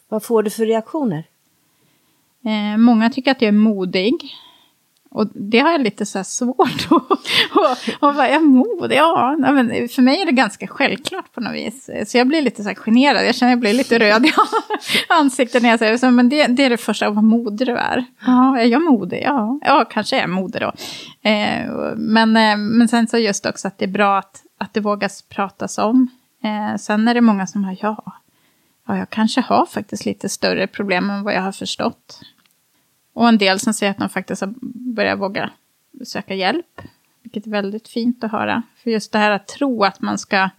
Vad får du för reaktioner? Eh, många tycker att jag är modig. Och det har jag lite så här svårt att... vad är mod? Ja, men för mig är det ganska självklart på något vis. Så jag blir lite så här generad. Jag känner att jag blir lite röd i ansiktet när jag säger så. Men det, det är det första, vad modig du är. Ja, är jag modig? Ja, ja kanske är jag modig då. Eh, men, eh, men sen så just också att det är bra att, att det vågas pratas om. Eh, sen är det många som har, ja, ja, jag kanske har faktiskt lite större problem än vad jag har förstått. Och en del som säger att de faktiskt har börjat våga söka hjälp. Vilket är väldigt fint att höra. För just det här att tro att man ska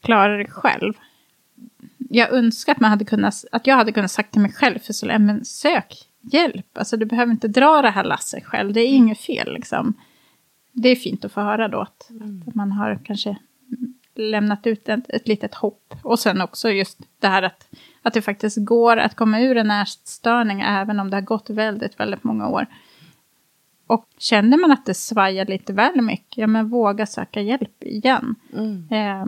klara det själv. Jag önskar att, man hade kunnat, att jag hade kunnat sagt till mig själv för så men sök hjälp. Alltså du behöver inte dra det här lasset själv, det är inget fel liksom. Det är fint att få höra då att, mm. att man har kanske lämnat ut ett, ett litet hopp. Och sen också just det här att, att det faktiskt går att komma ur en ätstörning även om det har gått väldigt, väldigt många år. Och känner man att det svajar lite väl mycket, ja men våga söka hjälp igen. Mm. Eh,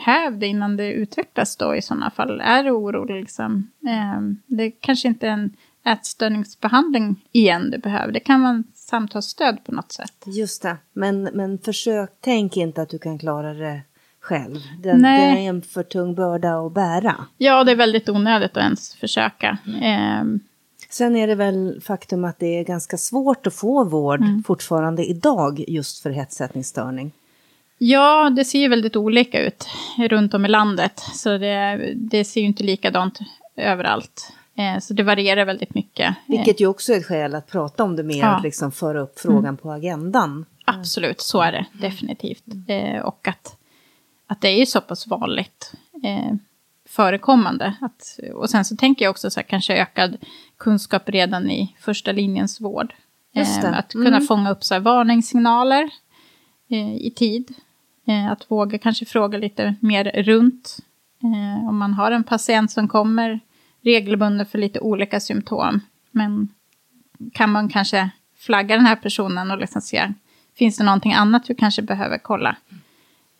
häv det innan det utvecklas då i sådana fall. Är du orolig liksom? Eh, det kanske inte är en ätstörningsbehandling igen du behöver. Det kan vara en samtalsstöd på något sätt. Just det, men, men försök, tänk inte att du kan klara det själv. Det, det är en för tung börda att bära. Ja, det är väldigt onödigt att ens försöka. Mm. Eh, Sen är det väl faktum att det är ganska svårt att få vård mm. fortfarande idag just för hetsätningsstörning. Ja, det ser ju väldigt olika ut runt om i landet. Så det, det ser ju inte likadant överallt. Eh, så det varierar väldigt mycket. Vilket ju också är ett skäl att prata om det mer, ja. att liksom föra upp frågan mm. på agendan. Absolut, så är det definitivt. Eh, och att, att det är ju så pass vanligt. Eh, förekommande. Att, och sen så tänker jag också så här, kanske ökad kunskap redan i första linjens vård. Eh, att kunna mm. fånga upp så här, varningssignaler eh, i tid. Eh, att våga kanske fråga lite mer runt. Eh, om man har en patient som kommer regelbundet för lite olika symptom. Men kan man kanske flagga den här personen och liksom se, finns det någonting annat vi kanske behöver kolla?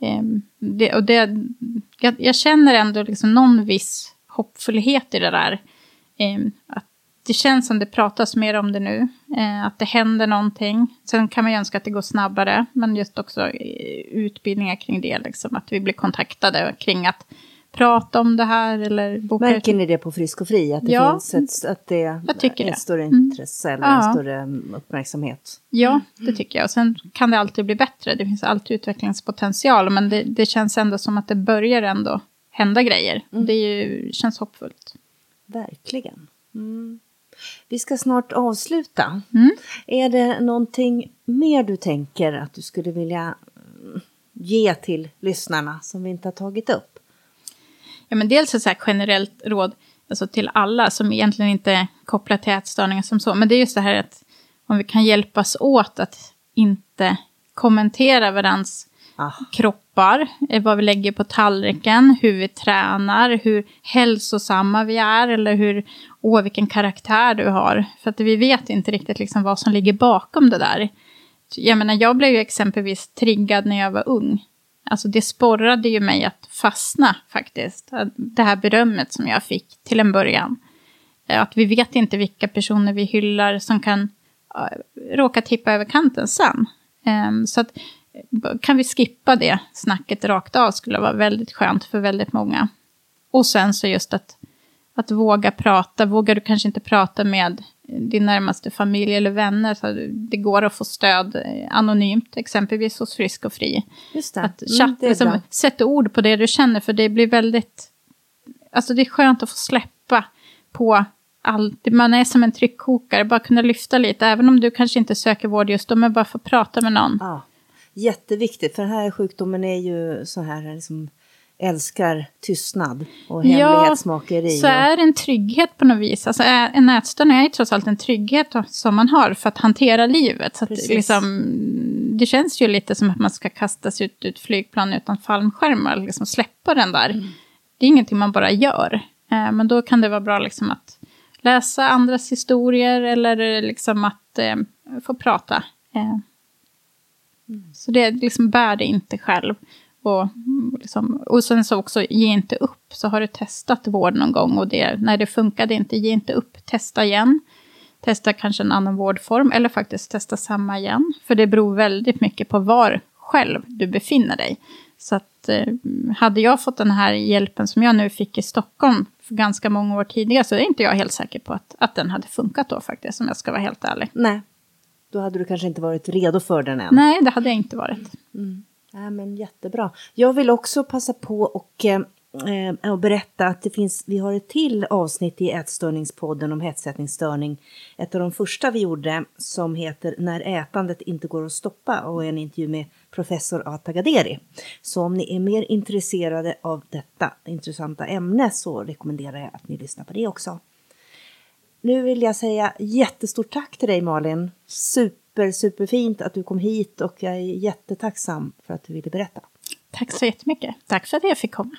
Ehm, det, och det, jag, jag, känner ändå liksom någon viss hoppfullhet i det där. Ehm, att det känns som det pratas mer om det nu, eh, att det händer någonting. Sen kan man ju önska att det går snabbare, men just också eh, utbildningar kring det, liksom, att vi blir kontaktade kring att prata om det här eller boka Märker ni det på Frisk och Fri? Att det ja, finns ett, att det är ett det. större mm. intresse mm. eller ja. en större mm, uppmärksamhet? Ja, det tycker jag. Och sen kan det alltid bli bättre. Det finns alltid utvecklingspotential. Men det, det känns ändå som att det börjar ändå hända grejer. Mm. Det ju, känns hoppfullt. Verkligen. Mm. Vi ska snart avsluta. Mm. Är det någonting mer du tänker att du skulle vilja ge till lyssnarna som vi inte har tagit upp? Ja, men dels ett så generellt råd alltså till alla som egentligen inte är kopplat till ätstörningar som så. Men det är just det här att om vi kan hjälpas åt att inte kommentera varandras ah. kroppar, eh, vad vi lägger på tallriken, hur vi tränar, hur hälsosamma vi är eller hur, åh vilken karaktär du har. För att vi vet inte riktigt liksom vad som ligger bakom det där. Jag menar, jag blev ju exempelvis triggad när jag var ung. Alltså det sporrade ju mig att fastna faktiskt. Det här berömmet som jag fick till en början. Eh, att vi vet inte vilka personer vi hyllar som kan eh, råka tippa över kanten sen. Ehm, så att eh, kan vi skippa det snacket rakt av skulle vara väldigt skönt för väldigt många. Och sen så just att, att våga prata. Vågar du kanske inte prata med din närmaste familj eller vänner. Så det går att få stöd eh, anonymt, exempelvis hos Frisk och Fri. Just det. Att chatta, mm, liksom, sätta ord på det du känner, för det blir väldigt... Alltså det är skönt att få släppa på allt. Man är som en tryckkokare, bara kunna lyfta lite, även om du kanske inte söker vård just då, men bara få prata med någon. Ja, jätteviktigt, för den här sjukdomen är ju så här liksom älskar tystnad och hemlighetsmakeri. Ja, så är det en trygghet på något vis. Alltså, en ätstörning är ju trots allt en trygghet som man har för att hantera livet. Så att, liksom, det känns ju lite som att man ska kastas ut ur ett flygplan utan fallskärmar, liksom släppa den där. Mm. Det är ingenting man bara gör. Eh, men då kan det vara bra liksom att läsa andras historier eller liksom att eh, få prata. Eh. Mm. Så det liksom bär det inte själv. Och, liksom, och sen så också, ge inte upp. Så har du testat vård någon gång och det, när det funkade inte, ge inte upp. Testa igen. Testa kanske en annan vårdform eller faktiskt testa samma igen. För det beror väldigt mycket på var själv du befinner dig. Så att eh, hade jag fått den här hjälpen som jag nu fick i Stockholm för ganska många år tidigare så är inte jag helt säker på att, att den hade funkat då faktiskt, om jag ska vara helt ärlig. Nej, då hade du kanske inte varit redo för den än. Nej, det hade jag inte varit. Mm. Ja, men jättebra. Jag vill också passa på och eh, eh, och berätta att det finns, vi har ett till avsnitt i Ätstörningspodden om hetsätningsstörning. Ett av de första vi gjorde som heter När ätandet inte går att stoppa och en intervju med professor Atagaderi. Så om ni är mer intresserade av detta intressanta ämne så rekommenderar jag att ni lyssnar på det också. Nu vill jag säga jättestort tack till dig Malin. Super, superfint att du kom hit och jag är jättetacksam för att du ville berätta. Tack så jättemycket. Tack för att jag fick komma.